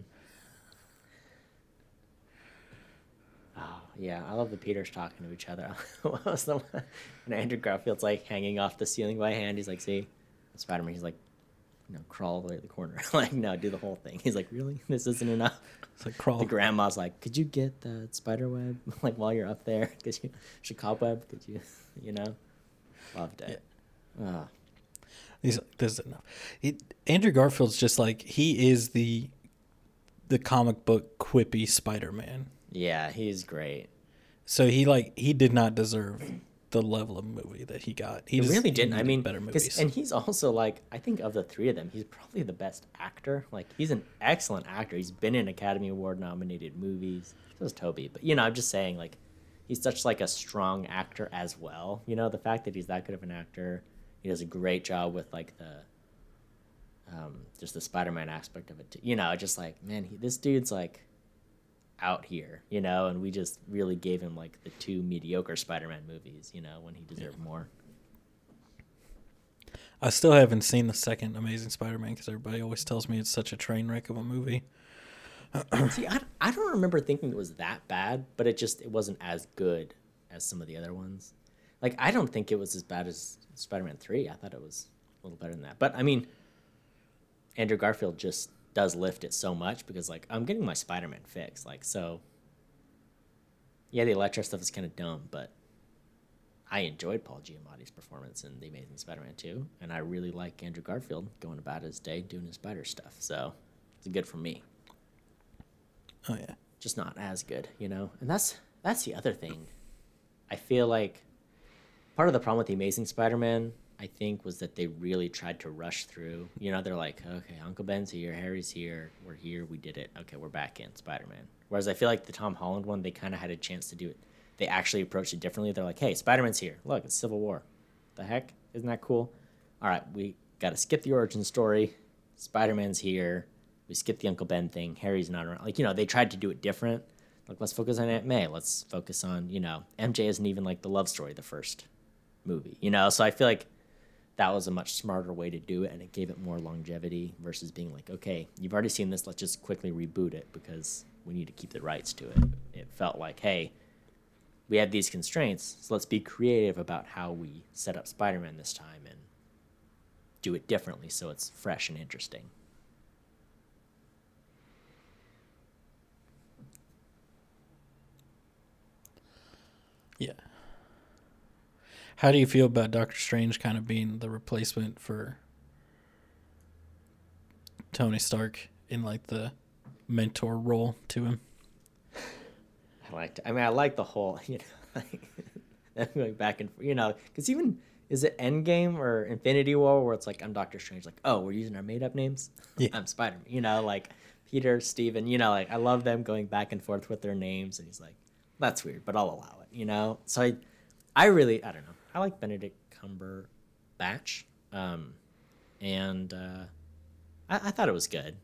Oh yeah, I love the Peters talking to each other. what was the one? And Andrew Garfield's like hanging off the ceiling by hand. He's like, "See, Spider Man." He's like, "You know, crawl all the way to the corner." like, no, do the whole thing. He's like, "Really? This isn't enough." It's like crawl. The grandma's like, "Could you get the spider web like while you're up there? Could you, should cobweb? Could you, you know?" Loved it. Ah, He's like, this is enough. It, Andrew Garfield's just like he is the the comic book quippy Spider Man. yeah, he's great. So he like he did not deserve the level of movie that he got. He He just- really didn't. I mean, better movies. and he's also like, I think of the three of them, he's probably the best actor. Like, he's an excellent actor. He's been in Academy Award nominated movies. So is Tobey, but you know, I'm just saying, like, he's such like a strong actor as well. You know, the fact that he's that good of an actor, he does a great job with like the, um, just the Spider-Man aspect of it. Too. You know, just like, man, he, this dude's like out here, you know, and we just really gave him like the two mediocre Spider-Man movies, you know, when he deserved more. I still haven't seen the second Amazing Spider-Man because everybody always tells me it's such a train wreck of a movie. See, I, I don't remember thinking it was that bad, but it just it wasn't as good as some of the other ones. Like I don't think it was as bad as Spider-Man 3. I thought it was a little better than that. But I mean Andrew Garfield just does lift it so much because like I'm getting my Spider-Man fix. Like so Yeah, the Electro stuff is kind of dumb, but I enjoyed Paul Giamatti's performance in The Amazing Spider-Man 2, and I really like Andrew Garfield going about his day doing his spider stuff. So, it's good for me Oh yeah, just not as good, you know. And that's that's the other thing. I feel like part of the problem with the Amazing Spider-Man, I think, was that they really tried to rush through. You know, they're like, okay, Uncle Ben's here, Harry's here, we're here, we did it. Okay, we're back in Spider-Man. Whereas I feel like the Tom Holland one, they kind of had a chance to do it. They actually approached it differently. They're like, hey, Spider-Man's here. Look, it's Civil War. The heck, isn't that cool? All right, we got to skip the origin story. Spider-Man's here. We skip the Uncle Ben thing. Harry's not around. Like you know, they tried to do it different Like let's focus on Aunt May. Let's focus on you know MJ isn't even like the love story the first movie. You know, so I feel like that was a much smarter way to do it, and it gave it more longevity versus being like, okay, you've already seen this. Let's just quickly reboot it because we need to keep the rights to it. It felt like, hey, we have these constraints, so let's be creative about how we set up Spider-Man this time and do it differently so it's fresh and interesting. Yeah. How do you feel about Doctor Strange kind of being the replacement for Tony Stark in like the mentor role to him? I liked. I mean, I like the whole. You know, like going back and you know, because even is it Endgame or Infinity War where it's like I'm Doctor Strange, like oh we're using our made up names. Yeah. I'm Spider Man. You know, like Peter, Steven, You know, like I love them going back and forth with their names, and he's like, that's weird, but I'll allow it. You know, so I, I really, I don't know. I like Benedict Cumberbatch, um, and uh, I, I thought it was good.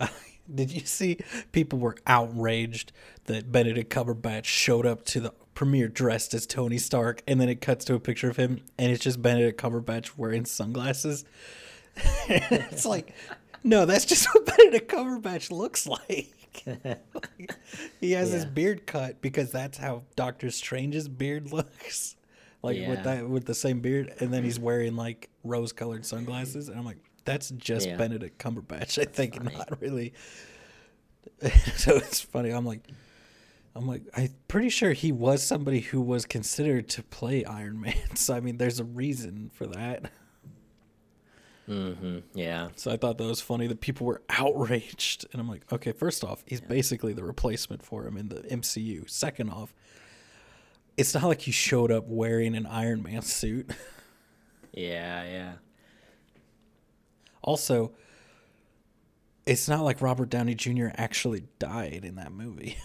Did you see people were outraged that Benedict Cumberbatch showed up to the premiere dressed as Tony Stark, and then it cuts to a picture of him, and it's just Benedict Cumberbatch wearing sunglasses. it's like, no, that's just what Benedict Cumberbatch looks like. he has his beard cut because that's how Doctor Strange's beard looks, like Yeah. with that with the same beard, and then he's wearing like rose-colored sunglasses, and I'm like, that's just Yeah. Benedict Cumberbatch. I think funny. not really. so it's funny. I'm like, I'm like, I'm pretty sure he was somebody who was considered to play Iron Man. So I mean, there's a reason for that. Mm-hmm. Yeah. So I thought that was funny that people were outraged, and I'm like, okay, first off, he's basically the replacement for him in the MCU. Second off, it's not like he showed up wearing an Iron Man suit. Yeah. Yeah. Also, it's not like Robert Downey Jr. actually died in that movie.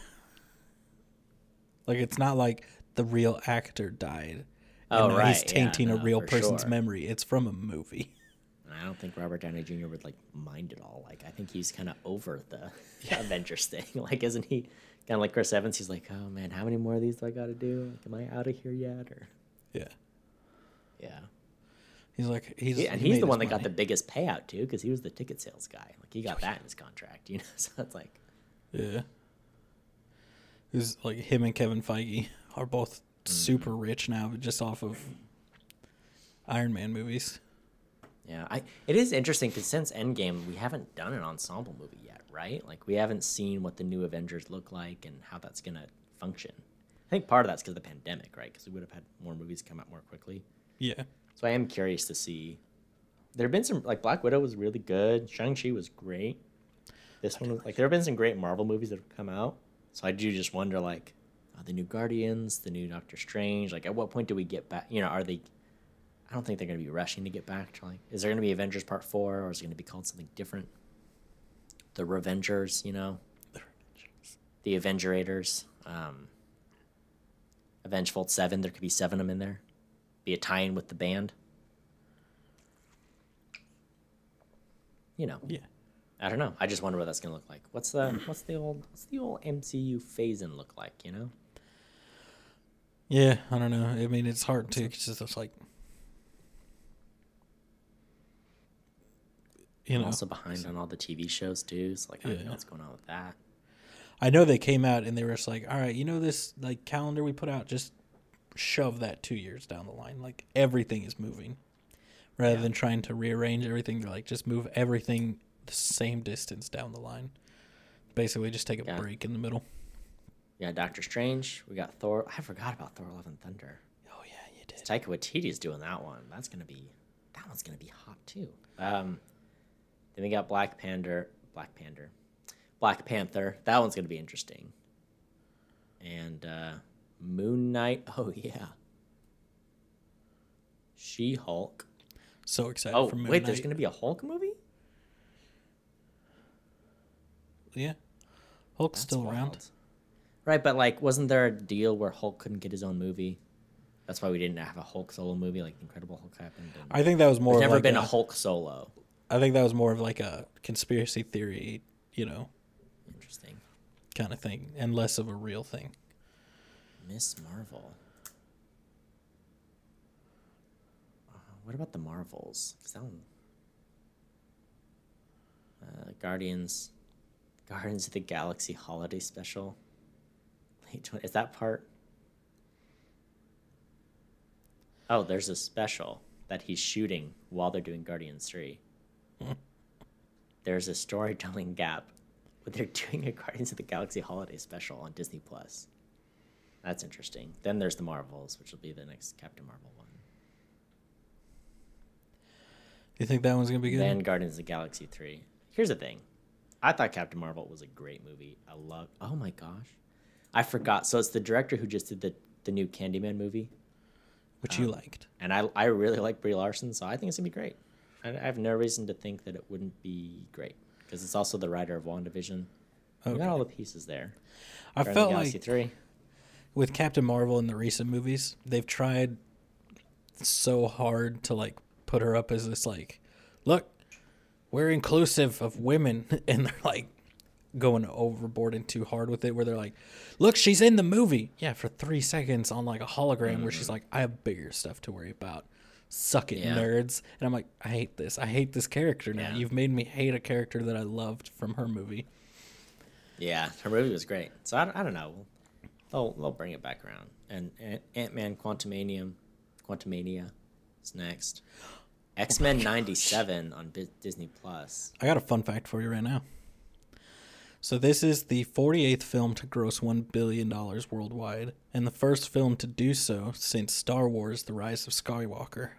like it's not like the real actor died. Oh, now right. He's Yeah, tainting a real person's sure. memory. It's from a movie. I don't think Robert Downey Jr. would like mind it all. Like I think he's kind of over the Avengers thing. Like isn't he kind of like Chris Evans? He's like, oh man, how many more of these do I got to do? Like, am I out of here yet? Or Yeah. yeah, He's like he's He- and he he's the one that got the biggest payout too, because he was the ticket sales guy. Like he got that in his contract, you know. So it's like, Yeah. Who's like him and Kevin Feige are both mm-hmm. super rich now, just off of Iron Man movies. Yeah, I it is interesting because since Endgame, we haven't done an ensemble movie yet, right? Like we haven't seen what the new Avengers look like and how that's gonna function. I think part of that's because of the pandemic, right? Because we would have had more movies come out more quickly. Yeah. So I am curious to see. There have been some like Black Widow was really good. Shang Chi was great. This one, was, like, there have been some great Marvel movies that have come out. So I do just wonder, like, the new Guardians, the new Doctor Strange. Like, at what point do we get back? You know, are they? I don't think they're going to be rushing to get back to like. Is there going to be Avengers Part Four, or is it going to be called something different? The Revengers, you know, the Revengers, the Avengerators, um, Avengeful Seven. There could be seven of them in there. Be a tie-in with the band. You know, Yeah. I don't know. I just wonder what that's gonna look like. What's the what's the old what's the old MCU phase-in look like? You know? Yeah, I don't know. I mean, it's hard to because it's just like you I'm know. also behind on all the TV shows too. So like, I don't Yeah. know what's going on with that. I know they came out and they were just like, "All right, you know this like calendar we put out, just shove that 2 years down the line. Like everything is moving." Rather Yeah. than trying to rearrange everything, they're like just move everything the same distance down the line. Basically just take a Yeah. break in the middle. Yeah, Doctor Strange. We got Thor. I forgot about Thor: Love and Thunder. Oh yeah, you did. Taika Waititi's doing that one. That's gonna be that one's gonna be hot too. Um, then we got Black Panther. Black Panther. Black Panther. That one's gonna be interesting. And uh, Moon Knight. Oh yeah. She Hulk. So excited Oh for Moon wait, there's gonna be a Hulk movie. Yeah. Hulk's That's still around. Right, but like, wasn't there a deal where Hulk couldn't get his own movie? That's why we didn't have a Hulk solo movie. Like Incredible Hulk happened. I think that was more there's never like been a, a, Hulk solo. I think that was more of like a conspiracy theory, you know, Interesting. kind of thing and less of a real thing. Miss Marvel. Uh, what about the Marvels? 'Cause that one. Uh, Guardians, Guardians of the Galaxy Holiday Special. Late 20, is that part? Oh, there's a special that he's shooting while they're doing Guardians 3. there's a storytelling gap, but they're doing a Guardians of the Galaxy Holiday Special on Disney Plus. That's interesting. Then there's the Marvels, which will be the next Captain Marvel one. You think that one's gonna be good? Then Guardians of the Galaxy 3. Here's the thing. I thought Captain Marvel was a great movie. I love Oh my gosh. I forgot. So it's the director who just did the the new Candyman movie. Which um, you liked. And I I really like Brie Larson, so I think it's going to be great. I, I have no reason to think that it wouldn't be great because it's also the writer of WandaVision. We Okay. got all the pieces there. I Guardians felt Galaxy like 3. with Captain Marvel in the recent movies, they've tried so hard to like put her up as this like, look, we're inclusive of women, and they're like going overboard and too hard with it, where they're like, look, she's in the movie, yeah, for three seconds on like a hologram, where she's mm-hmm. like, I have bigger stuff to worry about. Suck it, Yeah. nerds. And I'm like, I hate this. I hate this character now. Yeah. You've made me hate a character that I loved from her movie. Yeah, her movie was great. So I, I don't know. They'll they'll bring it back around. And Ant Man Quantumanium, Quantumania, is next. X Men '97 on Disney Plus. I got a fun fact for you right now. So this is the 48th film to gross 1 billion dollars worldwide and the first film to do so since Star Wars: The Rise of Skywalker.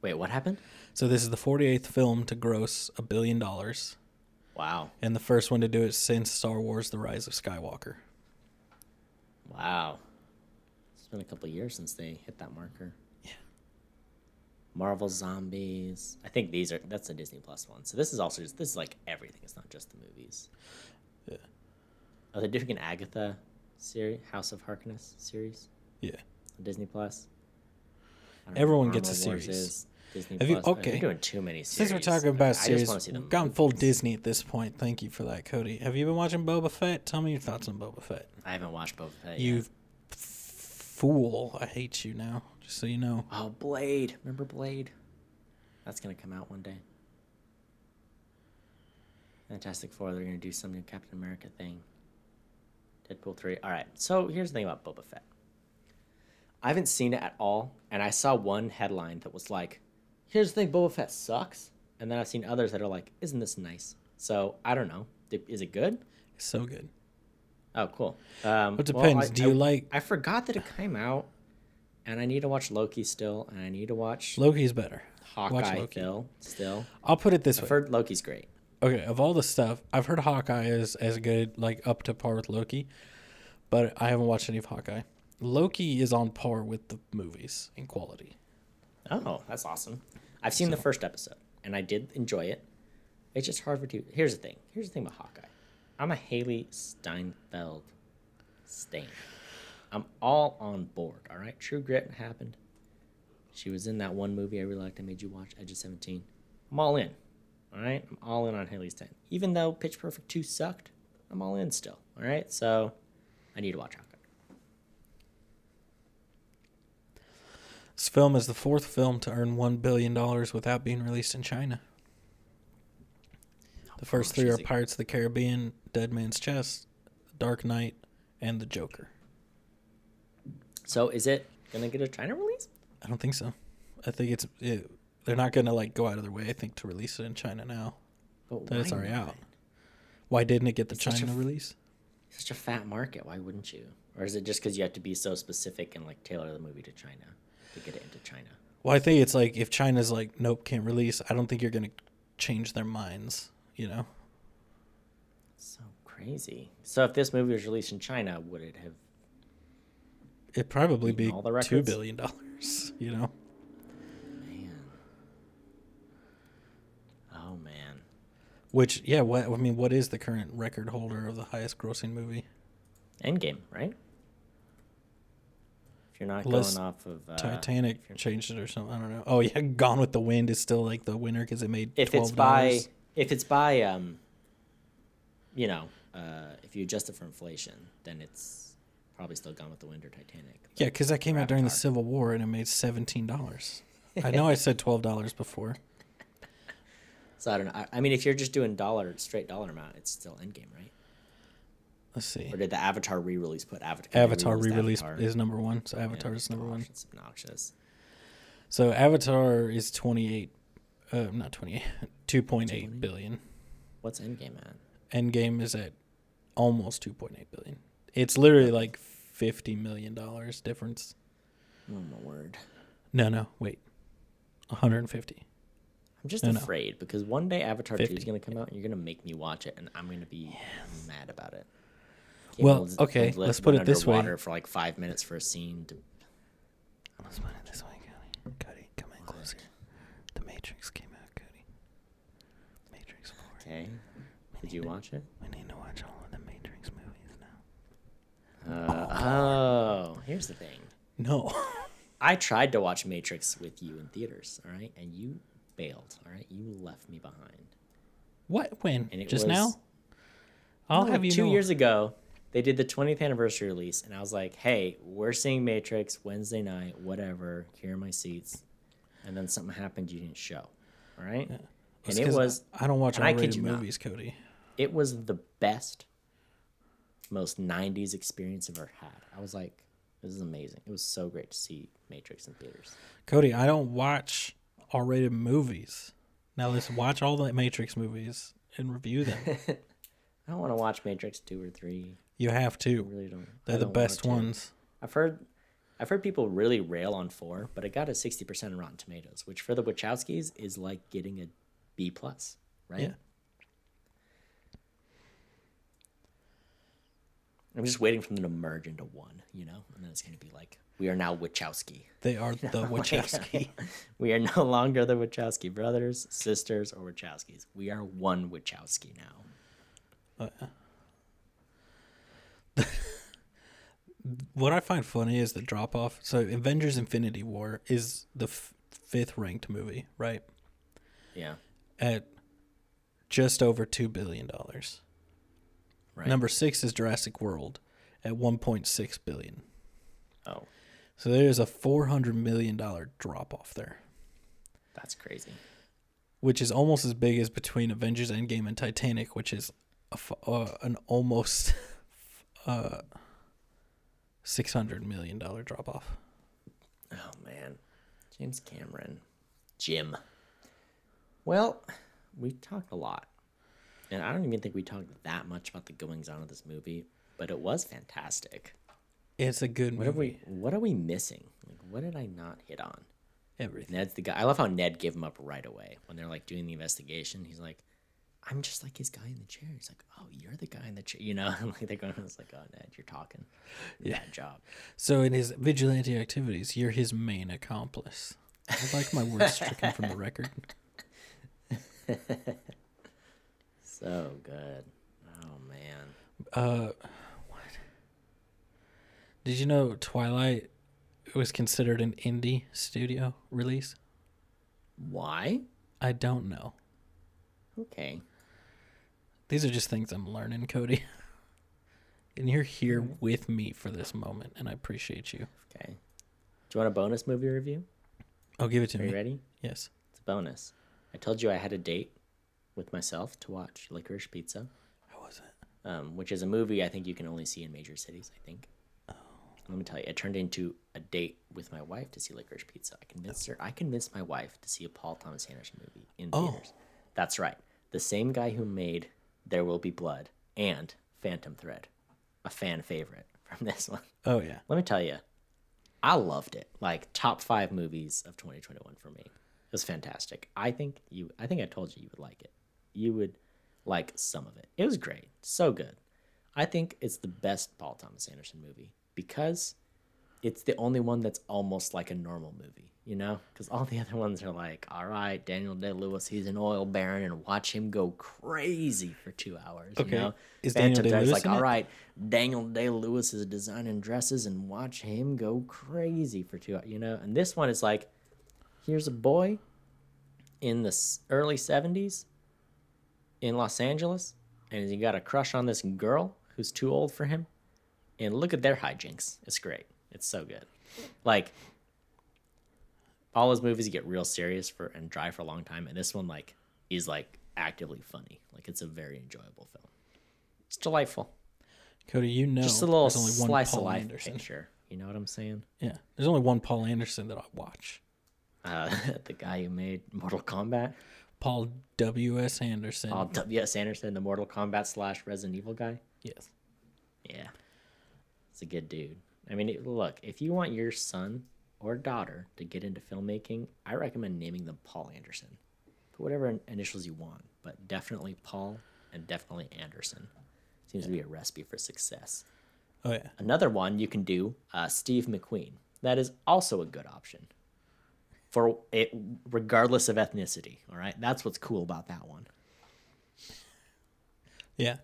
Wait, what happened? So this is the 48th film to gross a billion dollars Wow, and the first one to do it since Star Wars: The Rise of Skywalker. wow. It's been a couple of years since they hit that marker. Marvel Zombies. I think these are that's a Disney Plus one. So this is also just this is like everything. It's not just the movies. Yeah. Are they doing an Agatha series, House of Harkness series? Yeah. Disney Plus. I don't know Everyone gets a series. is, Disney Have you- Plus. Oh, okay. They're doing too many series. Since we're talking about I just series, want to see them. we've gone full Disney at this point. Thank you for that, Cody. Have you been watching Boba Fett? Tell me your thoughts on Boba Fett. I haven't watched Boba Fett. You yet. fool! I hate you now. Just so you know. Oh, Blade. Remember Blade? That's gonna come out one day. Fantastic Four. They're gonna do some new Captain America thing. Deadpool three. All right. So here's the thing about Boba Fett. I haven't seen it at all, and I saw one headline that was like, "Here's the thing: Boba Fett sucks," and then I've seen others that are like, "Isn't this nice?" So I don't know. Is it good? It's so good. Oh, cool. Um, It well, depends. I- Do you I- like I forgot that it came out, and I need to watch Loki still, and I need to watch Loki's better. Watch Hawkeye Loki. still. Still, I'll put it this way. I've way. heard Loki's great. Okay, of all the stuff, I've heard Hawkeye is as good, like up to par with Loki, but I haven't watched any of Hawkeye. Loki is on par with the movies in quality. Oh, that's awesome. I've seen the first episode, and I did enjoy it. It's just hard for to. Here's the thing. Here's the thing about Hawkeye. I'm a Hailee Steinfeld stain. I'm all on board. All right, True Grit happened. She was in that one movie I really liked. I made you watch Edge of Seventeen. I'm all in. All right, I'm all in on Haley's Stein. Even though Pitch Perfect two sucked, I'm all in still. All right, so I need to watch Hawkeye. This film is the fourth film to earn one billion dollars without being released in China. The first three are Pirates of the Caribbean, Dead Man's Chest, Dark Knight, and The Joker. So is it gonna get a China release? I don't think so. I think it's it, they're not gonna like go out of their way. I think to release it in China now. But That it's already not? out. Why didn't it get the It's such a China release? such a fat market. Why wouldn't you? Or is it just because you have to be so specific and like tailor the movie to China to get it into China? Well, I think it's like if China's like, nope, can't release. I don't think you're gonna change their minds. You know, So crazy. So if this movie was released in China, would it have? It'd probably be all the two billion dollars. You know, Man. Oh man. which yeah, what I mean, what is the current record holder of the highest grossing movie? Endgame, right? If you're not Unless going off of uh, Titanic changed it or something. I don't know. Oh yeah, Gone with the Wind is still like the winner because it made If twelve it's by, if it's by, um, you know, uh, if you adjust it for inflation, then it's probably still Gone with the Wind or Titanic. Yeah, because that came out during the Civil War and it made seventeen dollars. I know I said twelve dollars before. So I don't know. I, I mean, if you're just doing dollar straight dollar amount, it's still Endgame, right? Let's see. Or did the Avatar re-release put Avatar? Avatar re-release Avatar? is number one, so Yeah, Avatar is number one. It's obnoxious. So Avatar is twenty eight, uh, not twenty eight, two point eight 2.8? billion. What's Endgame at? Endgame is at almost two point eight billion. It's literally like fifty million dollars difference. Oh my word! No, no, wait, one hundred and fifty. I'm just No, no. afraid because one day Avatar Two is gonna come out and you're gonna make me watch it, and I'm gonna be mad about it. Well, okay, let's put it this way. for like five minutes for a scene. To, Let's put it this way, Cody. Cody, come in closer. The Matrix came out, Cody. Matrix Four. okay, did you watch it? We need to watch all of the Matrix movies now. Uh, oh, here's the thing. No. I tried to watch Matrix with you in theaters, all right, and you bailed, all right. You left me behind. what? When? Just was- now? I'll Like, have you two know. years ago they did the 20th anniversary release and i was like hey we're seeing matrix wednesday night whatever here are my seats and then something happened you didn't show all right It's and it was I don't watch R-rated you not. movies, Cody. it was the best most 90s experience i've ever had i was like this is amazing it was so great to see matrix in theaters Cody, I don't watch R-rated movies. Now let's watch all the Matrix movies and review them. i don't want to watch matrix 2 or 3 You have i to. really don't They're the don't want best ones. I've heard I've heard people really rail on four, but it got a sixty percent on Rotten Tomatoes, which for the Wachowskis is like getting a B plus, right? Yeah. I'm just waiting for them to merge into one, you know, and then it's gonna be like we are now Wachowski. They are the Like, Wachowski. we are no longer the Wachowski brothers, sisters, or Wachowskis. We are one Wachowski now. Oh, what I find funny is the drop off. So Avengers Infinity War is the f- fifth ranked movie, right? Yeah. At just over 2 billion dollars. Right. Number 6 is Jurassic World at 1.6 billion. Oh, So there's a 400 million dollar drop off there, that's crazy. which is almost as big as between Avengers Endgame and Titanic, which is a uh, an almost uh 600 million dollar drop off. Oh man, James Cameron, Jim. Well, we talked a lot, and I don't even think we talked that much about the goings on of this movie, but it was fantastic. It's a good What movie. are we? What are we missing? Like, what did I not hit on? Everything. Ned's the guy. I love how Ned gave him up right away when they're like doing the investigation. He's like, "I'm just like his guy in the chair." He's like, "Oh, you're the guy in the chair," you know. Like they're going, "It's like, oh, Ned, you're talking. Yeah. Bad job." So in his vigilante activities, you're his main accomplice. I'd like my words stricken from the record. So good. Oh man. Uh, what? Did you know Twilight was considered an indie studio release? Why? I don't know. Okay. These are just things I'm learning, Cody. And you're here with me for this moment, and I appreciate you. Okay. Do you want a bonus movie review? Oh, give it to Are me. you ready? Yes. It's a bonus. I told you I had a date with myself to watch Licorice Pizza, How was it? um, which is a movie I think you can only see in major cities. I think. Let me tell you, it turned into a date with my wife to see Licorice Pizza. I convinced her. I convinced my wife to see a Paul Thomas Anderson movie in Oh. theaters. That's right. The same guy who made There Will Be Blood and Phantom Thread, a fan favorite from this one. Oh yeah. Let me tell you, I loved it. Like top five movies of 2021 for me. It was fantastic. I think you. I think I told you you would like it. You would like some of it. It was great. So good. I think it's the best Paul Thomas Anderson movie because it's the only one that's almost like a normal movie. You know, because all the other ones are like, all right, Daniel Day Lewis, he's an oil baron, and watch him go crazy for two hours. Okay. You know? Is Daniel Phantom Thread's Day-Lewis like, in all right, Daniel Day Lewis is designing dresses and watch him go crazy for two hours, you know? And this one is like, here's a boy in the early 70s in Los Angeles and he got a crush on this girl who's too old for him. And look at their hijinks. It's great. It's so good. Like all his movies get real serious for and dry for a long time, and this one like is like actively funny. Like it's a very enjoyable film. It's delightful. Cody, you know, Just a little only one slice Paul of life Anderson. picture. You know what I'm saying? Yeah, there's only one Paul Anderson that I watch. Uh, the guy who made Mortal Kombat, Paul W. S. Anderson. Paul W.S. Anderson, the Mortal Kombat slash Resident Evil guy. yes. Yeah, it's a good dude. I mean, it- look, if you want your son or daughter to get into filmmaking, I recommend naming them Paul Anderson. Put whatever initials you want, but definitely Paul and definitely Anderson. Seems to be a recipe for success. Oh yeah. Another one you can do, uh, Steve McQueen. That is also a good option. For it, regardless of ethnicity. All right, that's what's cool about that one. Yeah.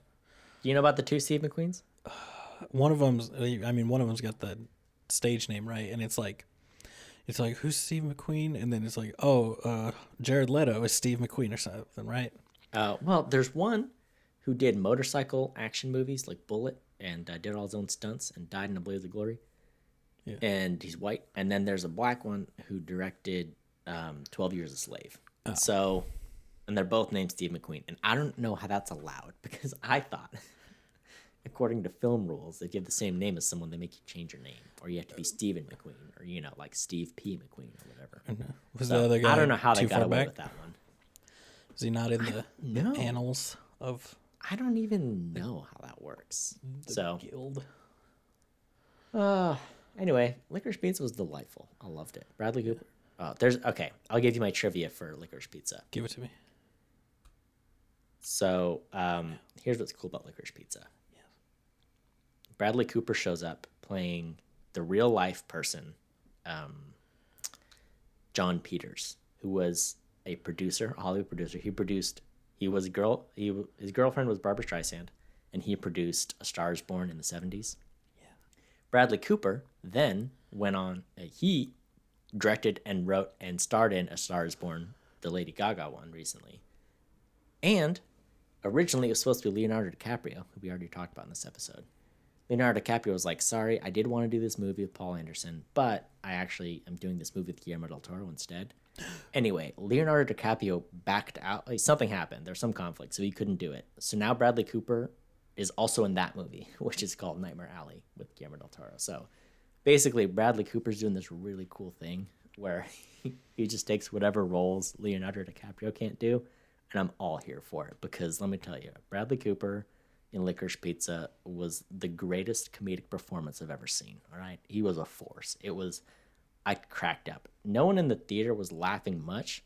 Do you know about the two Steve McQueens? One of them's. I mean, one of them's got the stage name right, and it's like, it's like who's Steve McQueen, and then it's like, oh, uh, Jared Leto is Steve McQueen or something, right? Uh, well, there's one who did motorcycle action movies like Bullitt and uh, did all his own stunts and died in a blaze of glory. Yeah. And he's white. And then there's a black one who directed um, 12 Years a Slave. Oh. So, and they're both named Steve McQueen. And I don't know how that's allowed because I thought, according to film rules, if you have the same name as someone, they make you change your name. Or you have to be Stephen McQueen or, you know, like Steve P. McQueen or whatever. Uh, was So, the other guy? I don't know how they got away back? with that one. Is he not in the, annals of I don't even know how that works. the So, guild? Uh, anyway, Licorice Pizza was delightful. I loved it. Bradley Cooper. Oh, there's okay. I'll give you my trivia for Licorice Pizza. Give it to me. So, um, here's what's cool about Licorice Pizza. Bradley Cooper shows up playing the real life person, um, Jon Peters, who was a producer, a Hollywood producer. He produced. He was a girl. He his girlfriend was Barbra Streisand, and he produced A Star Is Born in the seventies. Bradley Cooper then went on. Uh, he directed and wrote and starred in A Star Is Born, the Lady Gaga one recently, and originally it was supposed to be Leonardo DiCaprio, who we already talked about in this episode. Leonardo DiCaprio was like, "Sorry, I did want to do this movie with Paul Anderson, but I actually am doing this movie with Guillermo del Toro instead." Anyway, Leonardo DiCaprio backed out. Like something happened. There's some conflict, so he couldn't do it. So now Bradley Cooper is also in that movie, which is called Nightmare Alley with Guillermo del Toro. So basically, Bradley Cooper's doing this really cool thing where he just takes whatever roles Leonardo DiCaprio can't do, and I'm all here for it because let me tell you, Bradley Cooper in Licorice Pizza was the greatest comedic performance I've ever seen. All right, he was a force. It was, I cracked up. No one in the theater was laughing much.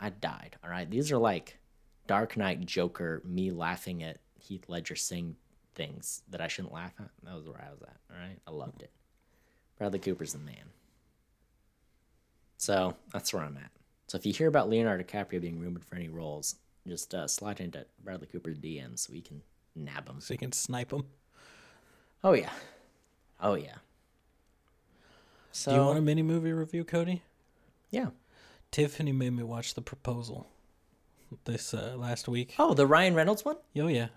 I died. All right, these are like Dark Knight Joker, me laughing at Heath Ledger saying things that I shouldn't laugh at. That was where I was at. All right, I loved it. Bradley Cooper's the man. So that's where I'm at. So if you hear about Leonardo DiCaprio being rumored for any roles, just uh, slide into Bradley Cooper's DMs so we can nab him. So you can snipe him. Oh yeah, oh yeah. So Do you want a mini movie review, Cody? yeah. Tiffany made me watch The Proposal this uh, last week. Oh, the Ryan Reynolds one Oh yeah,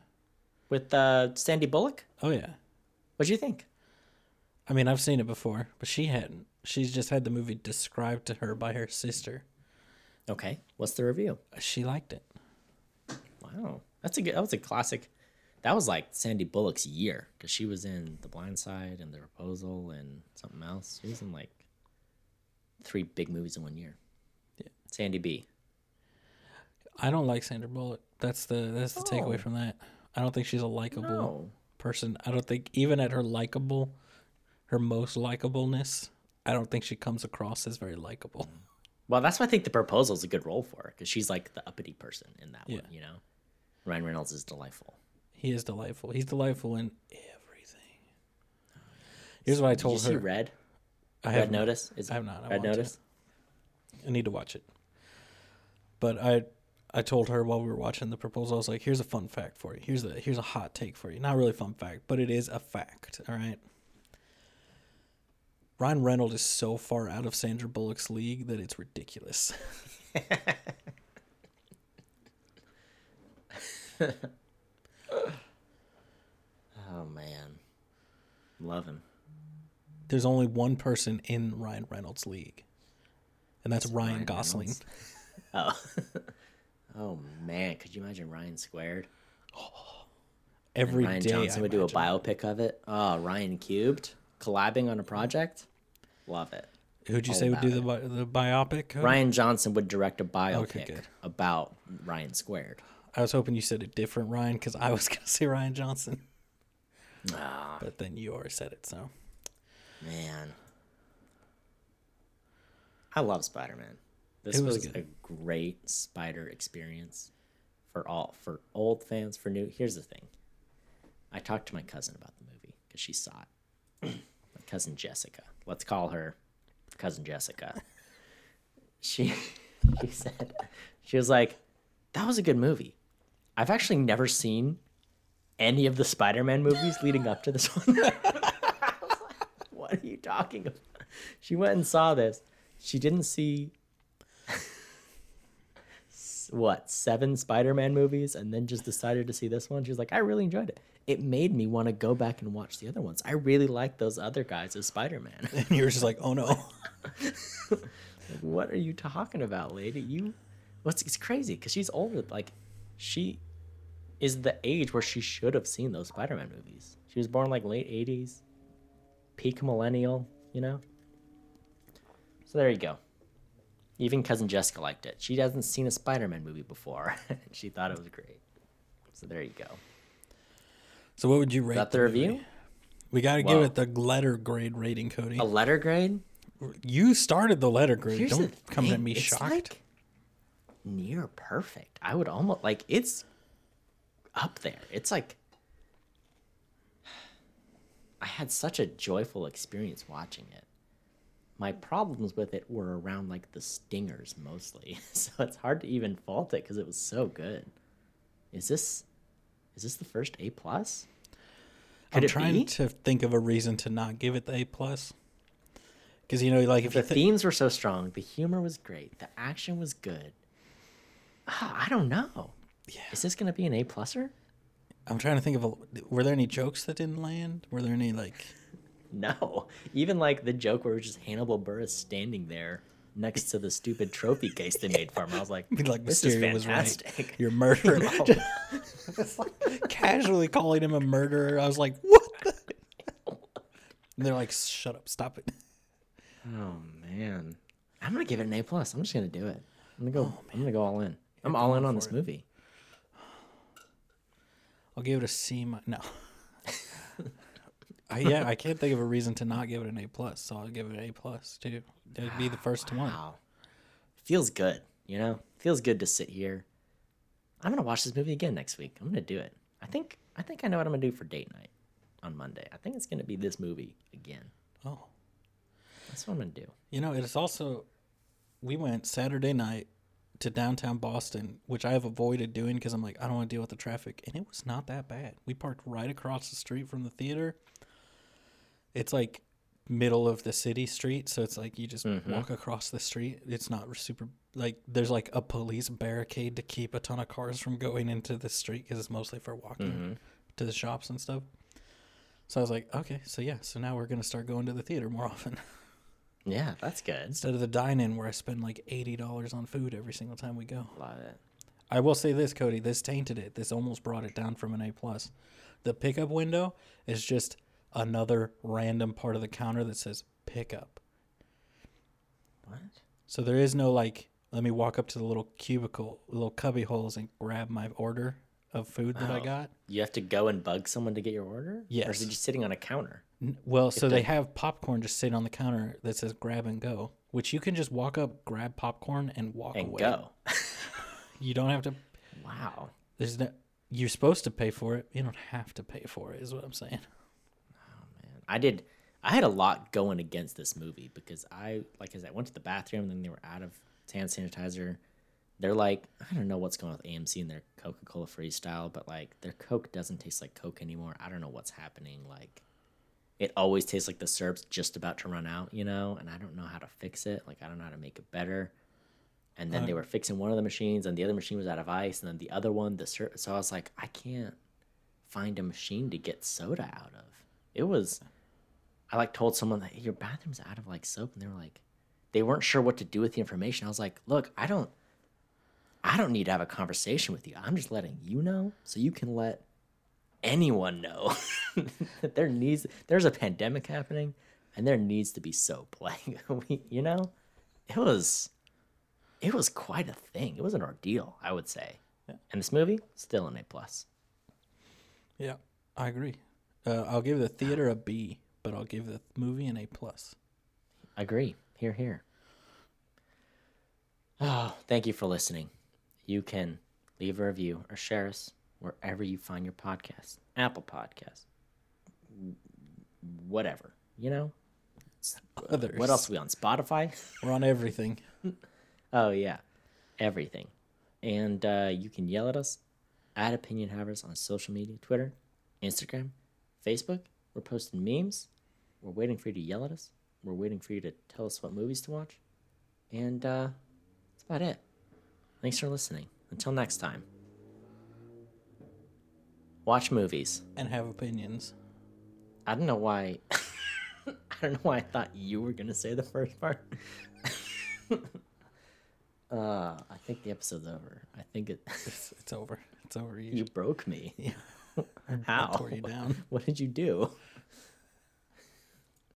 with uh, Sandy Bullock. oh yeah. What'd you think? I mean, I've seen it before, but she hadn't. She's just had the movie described to her by her sister. Okay, what's the review? She liked it. Wow, that's a good. That was a classic. That was like Sandy Bullock's year because she was in The Blind Side and The Proposal and something else. She was in like three big movies in one year. Yeah. Sandy B. I don't like Sandra Bullock. That's the that's the Oh. takeaway from that. I don't think she's a likable No. person. I don't think even at her likable, her most likableness, I don't think she comes across as very likable. Mm. Well, that's why I think The Proposal is a good role for her because she's like the uppity person in that Yeah. one. You know, Ryan Reynolds is delightful. He is delightful. He's delightful in everything. Here's what I Did told you see her. Red? I Red have not. Notice? Is I have not. I Red want to. Notice? I need to watch it. But I I told her while we were watching the proposal, I was like, "Here's a fun fact for you. Here's a here's a hot take for you. Not really fun fact, but it is a fact. All right." Ryan Reynolds is so far out of Sandra Bullock's league that it's ridiculous. oh man, love him. There's only one person in Ryan Reynolds' league, and that's, Ryan, Ryan Gosling. Oh. oh man, could you imagine Ryan squared? Every Ryan day Johnson I would do a biopic of it. Oh, Ryan cubed, collabing on a project. Love it. Who'd you all say would do the bi- the biopic? Cody? Rian Johnson would direct a biopic good. about Ryan squared. I was hoping you said a different Ryan because I was gonna say Rian Johnson, Ah, but then you already said it. So man. I love Spider Man. This It was was, a great spider experience for all for old fans, for new. Here's the thing. I talked to my cousin about the movie because she saw it. my cousin Jessica. Let's call her cousin Jessica. She she said she was like, That was a good movie. I've actually never seen any of the Spider-Man movies leading up to this one. I was like, what are you talking about? She went and saw this. She didn't see what seven Spider-Man movies, and then just decided to see this one. She's like, I really enjoyed it. It made me want to go back and watch the other ones. I really like those other guys as Spider-Man. and you were just like, oh no. what are you talking about, lady? You, what's it's crazy because she's older. Like, she is the age where she should have seen those Spider-Man movies. She was born like late '80s, peak millennial. You know. So there you go. Even cousin Jessica liked it. She hasn't seen a Spider-Man movie before. she thought it was great. So there you go. So what would you rate Got the movie? review? We got to give it the letter grade rating, Cody. A letter grade. You started the letter grade. Here's Don't come at me it's shocked. Like near perfect. I would almost like it's up there. It's like I had such a joyful experience watching it. My problems with it were around like the stingers mostly, so it's hard to even fault it because it was so good. Is this is this the first A plus? Could I'm trying be? to think of a reason to not give it the A plus. Because you know, like if the think themes were so strong, the humor was great, the action was good. Ah, I don't know. Yeah. Is this gonna be an A pluser? I'm trying to think of a, were there any jokes that didn't land? Were there any like No. Even like the joke where it was just Hannibal Buress standing there next to the stupid trophy case they made for him. I was like, like this is Mysterio right? fantastic. You're murdering. Just like casually calling him a murderer. I was like, what? The? And they're like, shut up, stop it. Oh man. I'm gonna give it an A plus. I'm just gonna do it. I'm gonna Oh, go I'm gonna go all in. I'm all in on this movie. I'll give it a C. mi- No. I, yeah, I can't think of a reason to not give it an A plus, so I'll give it an A plus too. It'd be the first one. Wow. Feels good, you know? Feels good to sit here. I'm gonna watch this movie again next week. I'm gonna do it. I think I think I know what I'm gonna do for date night on Monday. I think it's gonna be this movie again. Oh, That's what I'm gonna do. you know, it's also we went Saturday night to downtown Boston, which I have avoided doing because I'm like I don't want to deal with the traffic, and it was not that bad. We parked right across the street from the theater. It's like middle of the city street, so it's like you just mm-hmm. walk across the street. It's not super like there's like a police barricade to keep a ton of cars from going into the street because it's mostly for walking mm-hmm. to the shops and stuff. So I was like, okay, so yeah, so now we're gonna start going to the theater more often Yeah, that's good. instead of the dine-in where I spend like eighty dollars on food every single time we go. Love it. I will say this, Cody. This tainted it. This almost brought it down from an A plus. The pickup window is just another random part of the counter that says pickup. What? So there is no like, let me walk up to the little cubicle, little cubby holes, and grab my order of food that I Oh. got. You have to go and bug someone to get your order? Yes. Or is it just sitting on a counter? Well, so they the- have popcorn just sitting on the counter that says grab and go, which you can just walk up, grab popcorn, and walk And away. go. You don't have to. Wow. There's no. You're supposed to pay for it. You don't have to pay for it. Is what I'm saying. I did. I had a lot going against this movie because I, like I said, I went to the bathroom and then they were out of hand sanitizer. They're like, I don't know what's going on with AMC and their Coca Cola freestyle, but like their Coke doesn't taste like Coke anymore. I don't know what's happening. Like, it always tastes like the syrup's just about to run out, you know, and I don't know how to fix it. Like, I don't know how to make it better. And then they were fixing one of the machines, and the other machine was out of ice, and then the other one, the syrup. So I was like, I can't find a machine to get soda out of. It was I like told someone that your bathroom's out of like soap, and they were like, they weren't sure what to do with the information. I was like, look, I don't, I don't need to have a conversation with you. I'm just letting you know so you can let anyone know that there needs there's a pandemic happening and there needs to be soap. Like we, you know, it was, it was quite a thing. It was an ordeal, I would say. And this movie still an A plus. Yeah, I agree. Uh, I'll give the theater a B, but I'll give the movie an A plus. Agree. Here, here. Oh, thank you for listening. You can leave a review or share us wherever you find your podcast. Apple Podcast. Whatever. You know? Others. What else are we on? Spotify? We're on everything. Oh yeah. Everything. And uh, you can yell at us at Opinion Havers on social media, Twitter, Instagram, Facebook. We're posting memes. We're waiting for you to yell at us. We're waiting for you to tell us what movies to watch. And uh, that's about it. Thanks for listening. Until next time. Watch movies. And have opinions. I don't know why. I don't know why I thought you were gonna say the first part. uh, I think the episode's over. I think it. It's, it's over. It's over. You, you broke me. Yeah. How? tore you down. What did you do?